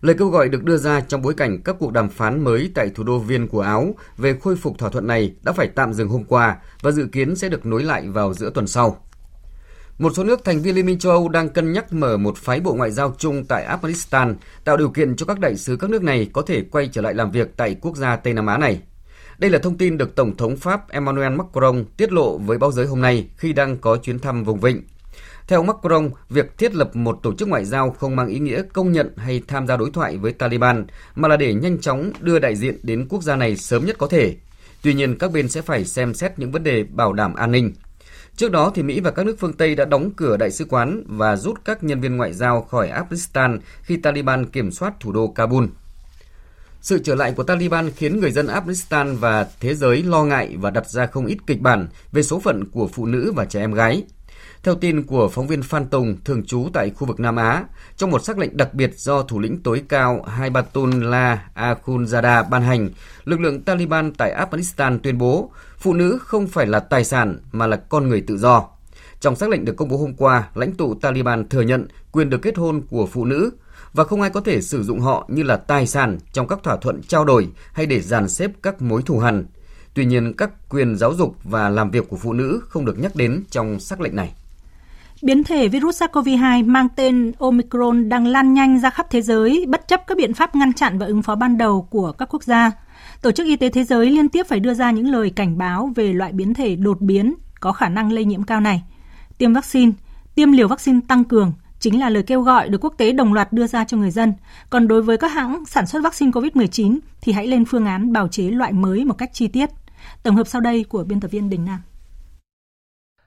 Lời kêu gọi được đưa ra trong bối cảnh các cuộc đàm phán mới tại thủ đô Viên của Áo về khôi phục thỏa thuận này đã phải tạm dừng hôm qua và dự kiến sẽ được nối lại vào giữa tuần sau. Một số nước thành viên Liên minh châu Âu đang cân nhắc mở một phái bộ ngoại giao chung tại Afghanistan, tạo điều kiện cho các đại sứ các nước này có thể quay trở lại làm việc tại quốc gia Tây Nam Á này. Đây là thông tin được Tổng thống Pháp Emmanuel Macron tiết lộ với báo giới hôm nay khi đang có chuyến thăm vùng vịnh. Theo Macron, việc thiết lập một tổ chức ngoại giao không mang ý nghĩa công nhận hay tham gia đối thoại với Taliban, mà là để nhanh chóng đưa đại diện đến quốc gia này sớm nhất có thể. Tuy nhiên, các bên sẽ phải xem xét những vấn đề bảo đảm an ninh. Trước đó, thì Mỹ và các nước phương Tây đã đóng cửa đại sứ quán và rút các nhân viên ngoại giao khỏi Afghanistan khi Taliban kiểm soát thủ đô Kabul. Sự trở lại của Taliban khiến người dân Afghanistan và thế giới lo ngại và đặt ra không ít kịch bản về số phận của phụ nữ và trẻ em gái. Theo tin của phóng viên Phan Tùng, thường trú tại khu vực Nam Á, trong một sắc lệnh đặc biệt do thủ lĩnh tối cao Haibatullah Akhundzada ban hành, lực lượng Taliban tại Afghanistan tuyên bố phụ nữ không phải là tài sản mà là con người tự do. Trong sắc lệnh được công bố hôm qua, lãnh tụ Taliban thừa nhận quyền được kết hôn của phụ nữ và không ai có thể sử dụng họ như là tài sản trong các thỏa thuận trao đổi hay để dàn xếp các mối thù hằn. Tuy nhiên, các quyền giáo dục và làm việc của phụ nữ không được nhắc đến trong sắc lệnh này. Biến thể virus SARS-CoV-2 mang tên Omicron đang lan nhanh ra khắp thế giới bất chấp các biện pháp ngăn chặn và ứng phó ban đầu của các quốc gia. Tổ chức Y tế Thế giới liên tiếp phải đưa ra những lời cảnh báo về loại biến thể đột biến có khả năng lây nhiễm cao này. Tiêm vaccine, tiêm liều vaccine tăng cường chính là lời kêu gọi được quốc tế đồng loạt đưa ra cho người dân. Còn đối với các hãng sản xuất vaccine COVID-19 thì hãy lên phương án bào chế loại mới một cách chi tiết. Tổng hợp sau đây của biên tập viên Đình Nam.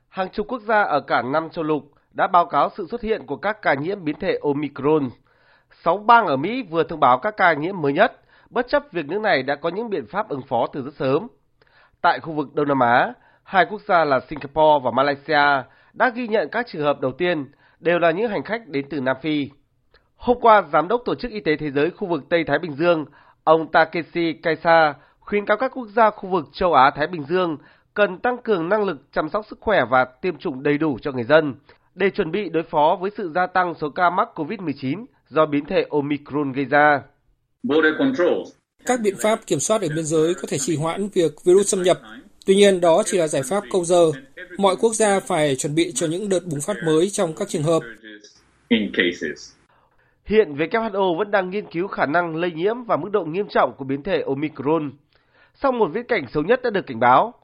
Hàng chục quốc gia ở cả năm châu lục đã báo cáo sự xuất hiện của các ca nhiễm biến thể Omicron. Sáu bang ở Mỹ vừa thông báo các ca nhiễm mới nhất, bất chấp việc nước này đã có những biện pháp ứng phó từ rất sớm. Tại khu vực Đông Nam Á, hai quốc gia là Singapore và Malaysia đã ghi nhận các trường hợp đầu tiên đều là những hành khách đến từ Nam Phi. Hôm qua, Giám đốc Tổ chức Y tế Thế giới khu vực Tây Thái Bình Dương, ông Takeshi Kaisa khuyến cáo các quốc gia khu vực châu Á-Thái Bình Dương cần tăng cường năng lực chăm sóc sức khỏe và tiêm chủng đầy đủ cho người dân để chuẩn bị đối phó với sự gia tăng số ca mắc COVID-19 do biến thể Omicron gây ra. Các biện pháp kiểm soát ở biên giới có thể trì hoãn việc virus xâm nhập. Tuy nhiên, đó chỉ là giải pháp câu giờ. Mọi quốc gia phải chuẩn bị cho những đợt bùng phát mới trong các trường hợp. Hiện WHO vẫn đang nghiên cứu khả năng lây nhiễm và mức độ nghiêm trọng của biến thể Omicron. Sau một viễn cảnh xấu nhất đã được cảnh báo,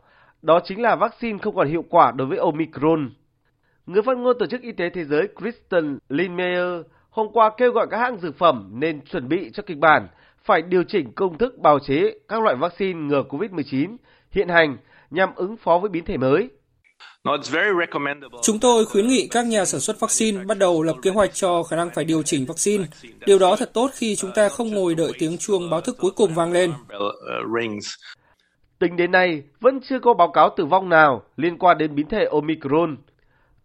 đó chính là vaccine không còn hiệu quả đối với Omicron. Người phát ngôn Tổ chức Y tế Thế giới Kristen Lindmeier hôm qua kêu gọi các hãng dược phẩm nên chuẩn bị cho kịch bản phải điều chỉnh công thức bào chế các loại vaccine ngừa COVID-19 hiện hành nhằm ứng phó với biến thể mới. Chúng tôi khuyến nghị các nhà sản xuất vaccine bắt đầu lập kế hoạch cho khả năng phải điều chỉnh vaccine. Điều đó thật tốt khi chúng ta không ngồi đợi tiếng chuông báo thức cuối cùng vang lên. Tính đến nay, vẫn chưa có báo cáo tử vong nào liên quan đến biến thể Omicron.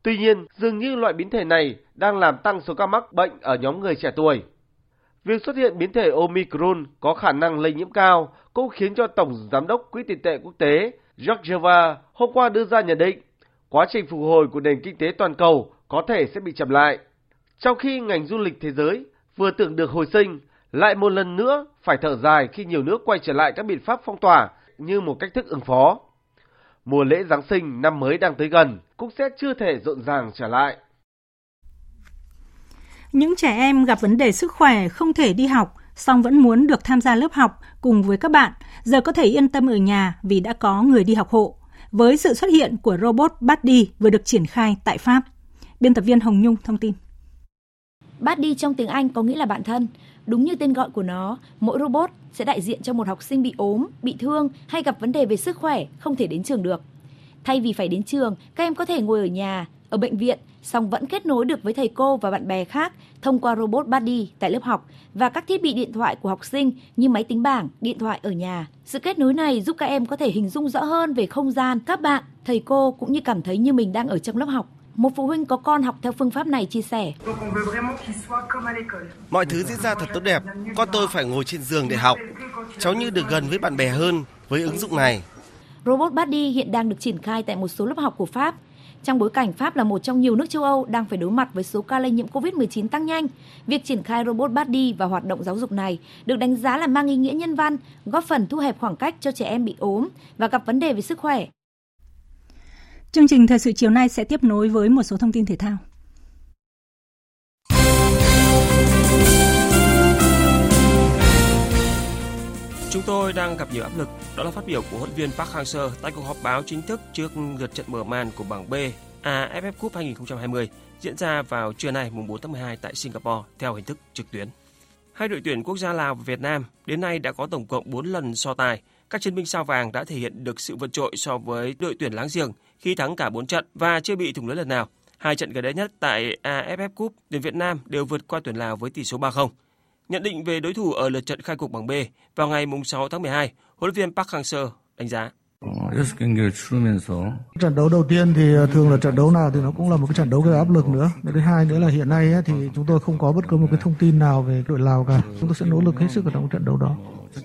Tuy nhiên, dường như loại biến thể này đang làm tăng số ca mắc bệnh ở nhóm người trẻ tuổi. Việc xuất hiện biến thể Omicron có khả năng lây nhiễm cao cũng khiến cho Tổng Giám đốc Quỹ tiền tệ quốc tế Georgieva hôm qua đưa ra nhận định quá trình phục hồi của nền kinh tế toàn cầu có thể sẽ bị chậm lại. Trong khi ngành du lịch thế giới vừa tưởng được hồi sinh, lại một lần nữa phải thở dài khi nhiều nước quay trở lại các biện pháp phong tỏa như một cách thức ứng phó. Mùa lễ Giáng sinh năm mới đang tới gần cũng sẽ chưa thể rộn ràng trở lại. Những trẻ em gặp vấn đề sức khỏe không thể đi học, song vẫn muốn được tham gia lớp học cùng với các bạn, giờ có thể yên tâm ở nhà vì đã có người đi học hộ. Với sự xuất hiện của robot Buddy vừa được triển khai tại Pháp. Biên tập viên Hồng Nhung thông tin. Buddy trong tiếng Anh có nghĩa là bạn thân. Đúng như tên gọi của nó, mỗi robot sẽ đại diện cho một học sinh bị ốm, bị thương hay gặp vấn đề về sức khỏe, không thể đến trường được. Thay vì phải đến trường, các em có thể ngồi ở nhà, ở bệnh viện, song vẫn kết nối được với thầy cô và bạn bè khác thông qua robot buddy tại lớp học và các thiết bị điện thoại của học sinh như máy tính bảng, điện thoại ở nhà. Sự kết nối này giúp các em có thể hình dung rõ hơn về không gian, các bạn, thầy cô cũng như cảm thấy như mình đang ở trong lớp học. Một phụ huynh có con học theo phương pháp này chia sẻ. Mọi thứ diễn ra thật tốt đẹp. Con tôi phải ngồi trên giường để học. Cháu như được gần với bạn bè hơn với ứng dụng này. Robot Buddy hiện đang được triển khai tại một số lớp học của Pháp. Trong bối cảnh Pháp là một trong nhiều nước châu Âu đang phải đối mặt với số ca lây nhiễm COVID-19 tăng nhanh, việc triển khai robot Buddy và hoạt động giáo dục này được đánh giá là mang ý nghĩa nhân văn, góp phần thu hẹp khoảng cách cho trẻ em bị ốm và gặp vấn đề về sức khỏe. Chương trình thời sự chiều nay sẽ tiếp nối với một số thông tin thể thao. Chúng tôi đang gặp nhiều áp lực, đó là phát biểu của huấn luyện viên Park Hang-seo tại cuộc họp báo chính thức trước lượt trận mở màn của bảng B AFF Cup 2020 diễn ra vào trưa nay mùng 4 tháng 12 tại Singapore theo hình thức trực tuyến. Hai đội tuyển quốc gia Lào và Việt Nam đến nay đã có tổng cộng 4 lần so tài. Các chiến binh sao vàng đã thể hiện được sự vượt trội so với đội tuyển láng giềng khi thắng cả 4 trận và chưa bị thủng lưới lần nào. Hai trận gần đây nhất tại AFF Cup, tuyển Việt Nam đều vượt qua tuyển Lào với tỷ số 3-0. Nhận định về đối thủ ở lượt trận khai cuộc bảng B vào ngày 6 tháng 12, huấn luyện viên Park Hang-seo đánh giá. Trận đấu đầu tiên thì ờ, thường là trận đấu nào thì nó cũng là một cái trận đấu gây áp lực nữa. Thứ hai nữa là hiện nay thì chúng tôi không có bất cứ một cái thông tin nào về đội Lào cả. Chúng tôi sẽ nỗ lực hết sức ở trong trận đấu đó.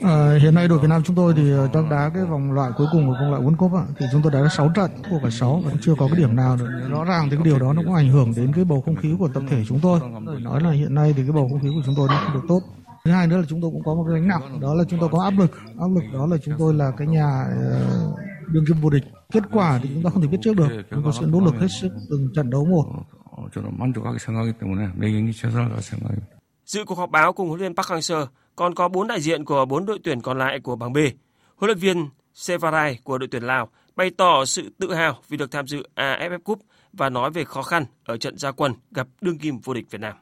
À, hiện nay đội Việt Nam chúng tôi thì ờ, đang đá cái vòng loại cuối cùng của vòng loại World Cup ạ. thì chúng tôi đã 6 trận thua cả 6 và chưa có cái điểm nào nữa. Rõ ràng thì cái điều đó nó cũng ảnh hưởng đến cái bầu không khí của tập thể chúng tôi. Nói là hiện nay thì cái bầu không khí của chúng tôi nó không được tốt. Thứ hai nữa là chúng tôi cũng có một cái gánh nặng, đó là chúng tôi có áp lực. Áp lực đó là chúng tôi là cái nhà ờ, đương kim vô địch. Kết quả thì chúng ta không thể biết trước được. Chúng tôi sẽ nỗ lực hết sức từng trận đấu một. Dự cuộc họp báo cùng huấn luyện Park Hang-seo còn có bốn đại diện của bốn đội tuyển còn lại của bảng B. Huấn luyện viên Sevarai của đội tuyển Lào bày tỏ sự tự hào vì được tham dự AFF Cup và nói về khó khăn ở trận gia quân gặp đương kim vô địch Việt Nam.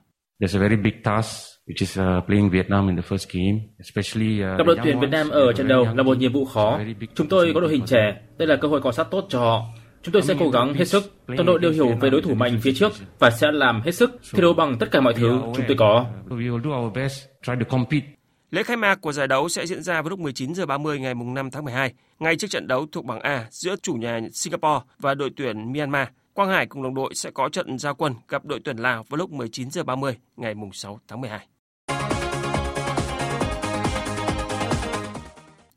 There's a very big task which is uh, playing Vietnam in the first game, especially uh, Gặp đội tuyển Việt Nam ở trận đầu là một nhiệm vụ khó. Chúng tôi có đội hình trẻ, đây là cơ hội cọ sát tốt cho họ. Chúng tôi sẽ cố gắng hết sức. Toàn đội đều hiểu về đối thủ mạnh phía trước và sẽ làm hết sức thi đấu bằng tất cả mọi thứ chúng tôi có. Lễ khai mạc của giải đấu sẽ diễn ra vào lúc 19 giờ 30 ngày 5 tháng 12, ngay trước trận đấu thuộc bảng A giữa chủ nhà Singapore và đội tuyển Myanmar. Quang Hải cùng đồng đội sẽ có trận giao quân gặp đội tuyển Lào vào lúc 19 giờ 30 ngày 6 tháng 12.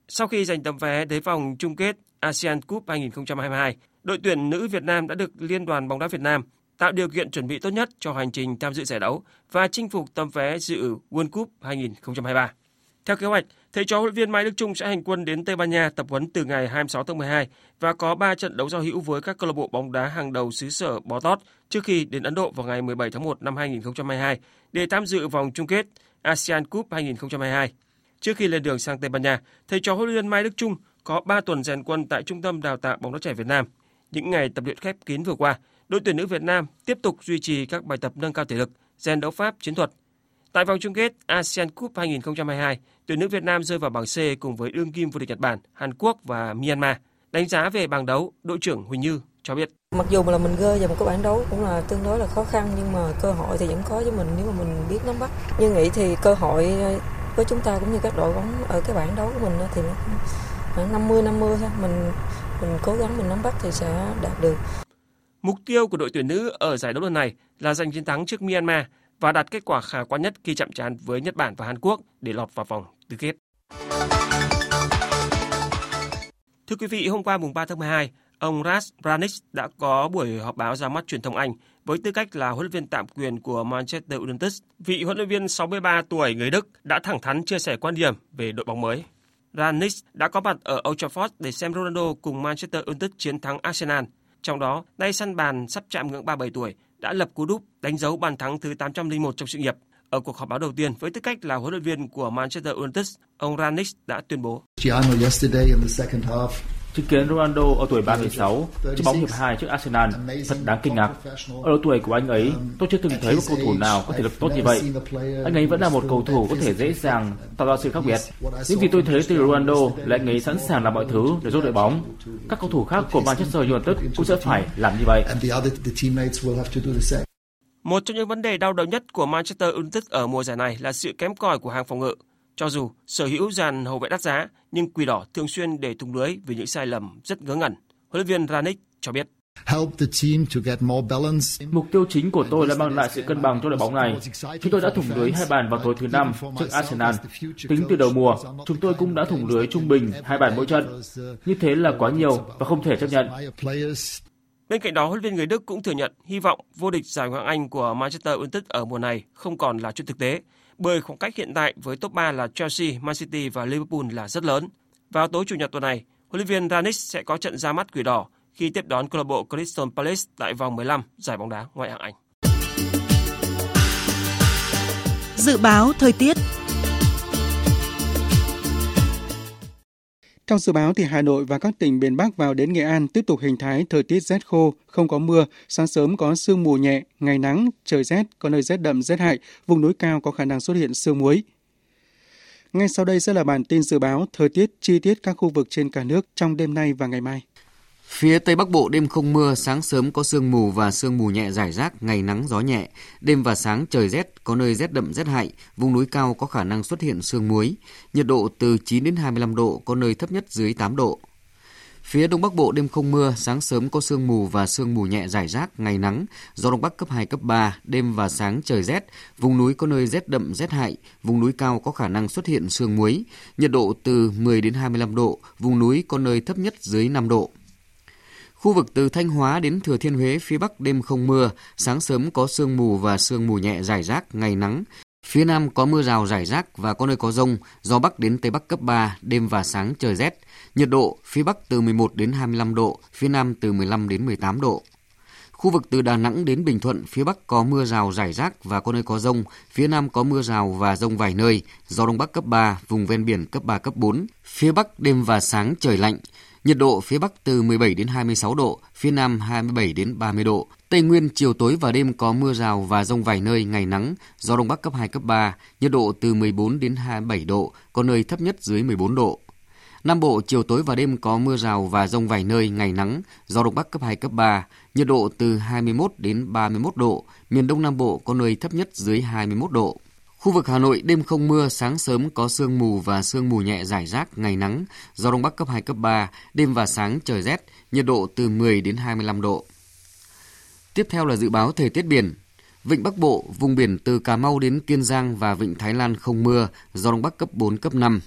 Sau khi giành tấm vé đến vòng chung kết ASEAN Cup 2022, đội tuyển nữ Việt Nam đã được Liên đoàn bóng đá Việt Nam tạo điều kiện chuẩn bị tốt nhất cho hành trình tham dự giải đấu và chinh phục tấm vé dự World Cup 2023. Theo kế hoạch, thầy trò huấn luyện viên Mai Đức Chung sẽ hành quân đến Tây Ban Nha tập huấn từ ngày 26 tháng 12 và có 3 trận đấu giao hữu với các câu lạc bộ bóng đá hàng đầu xứ sở bó tót trước khi đến Ấn Độ vào ngày 17 tháng 1 năm 2022 để tham dự vòng chung kết ASEAN Cup 2022. Trước khi lên đường sang Tây Ban Nha, thầy trò huấn luyện viên Mai Đức Chung có 3 tuần rèn quân tại Trung tâm Đào tạo bóng đá trẻ Việt Nam. Những ngày tập luyện khép kín vừa qua, đội tuyển nữ Việt Nam tiếp tục duy trì các bài tập nâng cao thể lực, rèn đấu pháp chiến thuật. Tại vòng chung kết ASEAN Cup 2022, tuyển nữ Việt Nam rơi vào bảng C cùng với đương kim vô địch Nhật Bản, Hàn Quốc và Myanmar. Đánh giá về bảng đấu, đội trưởng Huỳnh Như cho biết. Mặc dù là mình rơi vào một cái bảng đấu cũng là tương đối là khó khăn nhưng mà cơ hội thì vẫn có với mình nếu mà mình biết nắm bắt. Nhưng nghĩ thì cơ hội với chúng ta cũng như các đội bóng ở cái bảng đấu của mình thì nó khoảng 50 50 thôi. Mình mình cố gắng mình nắm bắt thì sẽ đạt được. Mục tiêu của đội tuyển nữ ở giải đấu lần này là giành chiến thắng trước Myanmar và đạt kết quả khả quan nhất khi chạm trán với Nhật Bản và Hàn Quốc để lọt vào vòng tứ kết. Thưa quý vị, hôm qua mùng 3 tháng 12, ông Ras Branis đã có buổi họp báo ra mắt truyền thông Anh với tư cách là huấn luyện viên tạm quyền của Manchester United. Vị huấn luyện viên 63 tuổi người Đức đã thẳng thắn chia sẻ quan điểm về đội bóng mới. Ranić đã có mặt ở Old Trafford để xem Ronaldo cùng Manchester United chiến thắng Arsenal. Trong đó, tay săn bàn sắp chạm ngưỡng 37 tuổi đã lập cú đúp đánh dấu bàn thắng thứ 801 trong sự nghiệp. Ở cuộc họp báo đầu tiên với tư cách là huấn luyện viên của Manchester United, ông Ranić đã tuyên bố. Chứng kiến Ronaldo ở tuổi 36 chơi bóng hiệp 2 trước Arsenal thật đáng kinh ngạc. Ở độ tuổi của anh ấy, tôi chưa từng thấy một cầu thủ nào có thể lực tốt như vậy. Anh ấy vẫn là một cầu thủ có thể dễ dàng tạo ra sự khác biệt. Những gì tôi thấy từ Ronaldo là anh ấy sẵn sàng làm mọi thứ để giúp đội bóng. Các cầu thủ khác của Manchester United cũng sẽ phải làm như vậy. Một trong những vấn đề đau đầu nhất của Manchester United ở mùa giải này là sự kém cỏi của hàng phòng ngự. Cho dù sở hữu dàn hậu vệ đắt giá, nhưng Quỷ Đỏ thường xuyên để thủng lưới vì những sai lầm rất ngớ ngẩn. Huấn luyện viên Ranić cho biết. Mục tiêu chính của tôi là mang lại sự cân bằng cho đội bóng này. Chúng tôi đã thủng lưới hai bàn vào tối thứ năm trước Arsenal. Tính từ đầu mùa, chúng tôi cũng đã thủng lưới trung bình hai bàn mỗi trận. Như thế là quá nhiều và không thể chấp nhận. Bên cạnh đó, huấn luyện viên người Đức cũng thừa nhận hy vọng vô địch giải Ngoại hạng Anh của Manchester United ở mùa này không còn là chuyện thực tế, bởi khoảng cách hiện tại với top 3 là Chelsea, Man City và Liverpool là rất lớn. Vào tối chủ nhật tuần này, huấn luyện viên Ranić sẽ có trận ra mắt quỷ đỏ khi tiếp đón câu lạc bộ Crystal Palace tại vòng 15 giải bóng đá ngoại hạng Anh. Dự báo thời tiết Theo dự báo thì Hà Nội và các tỉnh miền Bắc vào đến Nghệ An tiếp tục hình thái thời tiết rét khô, không có mưa, sáng sớm có sương mù nhẹ, ngày nắng, trời rét, có nơi rét đậm rét hại, vùng núi cao có khả năng xuất hiện sương muối. Ngay sau đây sẽ là bản tin dự báo thời tiết chi tiết các khu vực trên cả nước trong đêm nay và ngày mai. Phía Tây Bắc Bộ đêm không mưa, sáng sớm có sương mù và sương mù nhẹ rải rác, ngày nắng gió nhẹ. Đêm và sáng trời rét, có nơi rét đậm rét hại, vùng núi cao có khả năng xuất hiện sương muối. Nhiệt độ từ 9 đến 25 độ, có nơi thấp nhất dưới 8 độ. Phía Đông Bắc Bộ đêm không mưa, sáng sớm có sương mù và sương mù nhẹ rải rác, ngày nắng, gió Đông Bắc cấp 2, cấp 3, đêm và sáng trời rét, vùng núi có nơi rét đậm rét hại, vùng núi cao có khả năng xuất hiện sương muối, nhiệt độ từ 10 đến 25 độ, vùng núi có nơi thấp nhất dưới 5 độ. Khu vực từ Thanh Hóa đến Thừa Thiên Huế phía Bắc đêm không mưa, sáng sớm có sương mù và sương mù nhẹ rải rác, ngày nắng. Phía Nam có mưa rào rải rác và có nơi có rông, gió Bắc đến Tây Bắc cấp 3, đêm và sáng trời rét. Nhiệt độ phía Bắc từ 11 đến 25 độ, phía Nam từ 15 đến 18 độ. Khu vực từ Đà Nẵng đến Bình Thuận, phía Bắc có mưa rào rải rác và có nơi có rông, phía Nam có mưa rào và rông vài nơi, gió Đông Bắc cấp 3, vùng ven biển cấp 3, cấp 4. Phía Bắc đêm và sáng trời lạnh, Nhiệt độ phía Bắc từ 17 đến 26 độ, phía Nam 27 đến 30 độ. Tây Nguyên chiều tối và đêm có mưa rào và rông vài nơi, ngày nắng, gió Đông Bắc cấp 2, cấp 3, nhiệt độ từ 14 đến 27 độ, có nơi thấp nhất dưới 14 độ. Nam Bộ chiều tối và đêm có mưa rào và rông vài nơi, ngày nắng, gió Đông Bắc cấp 2, cấp 3, nhiệt độ từ 21 đến 31 độ, miền Đông Nam Bộ có nơi thấp nhất dưới 21 độ. Khu vực Hà Nội đêm không mưa, sáng sớm có sương mù và sương mù nhẹ rải rác, ngày nắng, gió đông bắc cấp 2 cấp 3, đêm và sáng trời rét, nhiệt độ từ 10 đến 25 độ. Tiếp theo là dự báo thời tiết biển. Vịnh Bắc Bộ, vùng biển từ Cà Mau đến Kiên Giang và Vịnh Thái Lan không mưa, gió đông bắc cấp 4 cấp 5.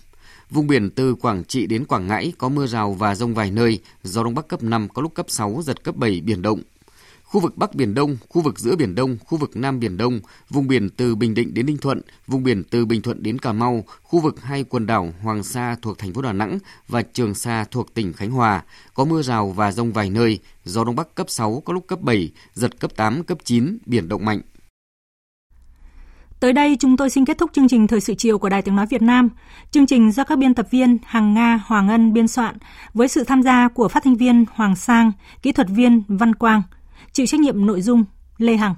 Vùng biển từ Quảng Trị đến Quảng Ngãi có mưa rào và rông vài nơi, gió đông bắc cấp 5 có lúc cấp 6 giật cấp 7 biển động, khu vực Bắc Biển Đông, khu vực giữa Biển Đông, khu vực Nam Biển Đông, vùng biển từ Bình Định đến Ninh Thuận, vùng biển từ Bình Thuận đến Cà Mau, khu vực hai quần đảo Hoàng Sa thuộc thành phố Đà Nẵng và Trường Sa thuộc tỉnh Khánh Hòa, có mưa rào và rông vài nơi, gió Đông Bắc cấp 6, có lúc cấp 7, giật cấp 8, cấp 9, biển động mạnh. Tới đây chúng tôi xin kết thúc chương trình Thời sự chiều của Đài Tiếng Nói Việt Nam. Chương trình do các biên tập viên Hằng Nga, Hoàng Ân biên soạn với sự tham gia của phát thanh viên Hoàng Sang, kỹ thuật viên Văn Quang – Chịu trách nhiệm nội dung Lê Hằng.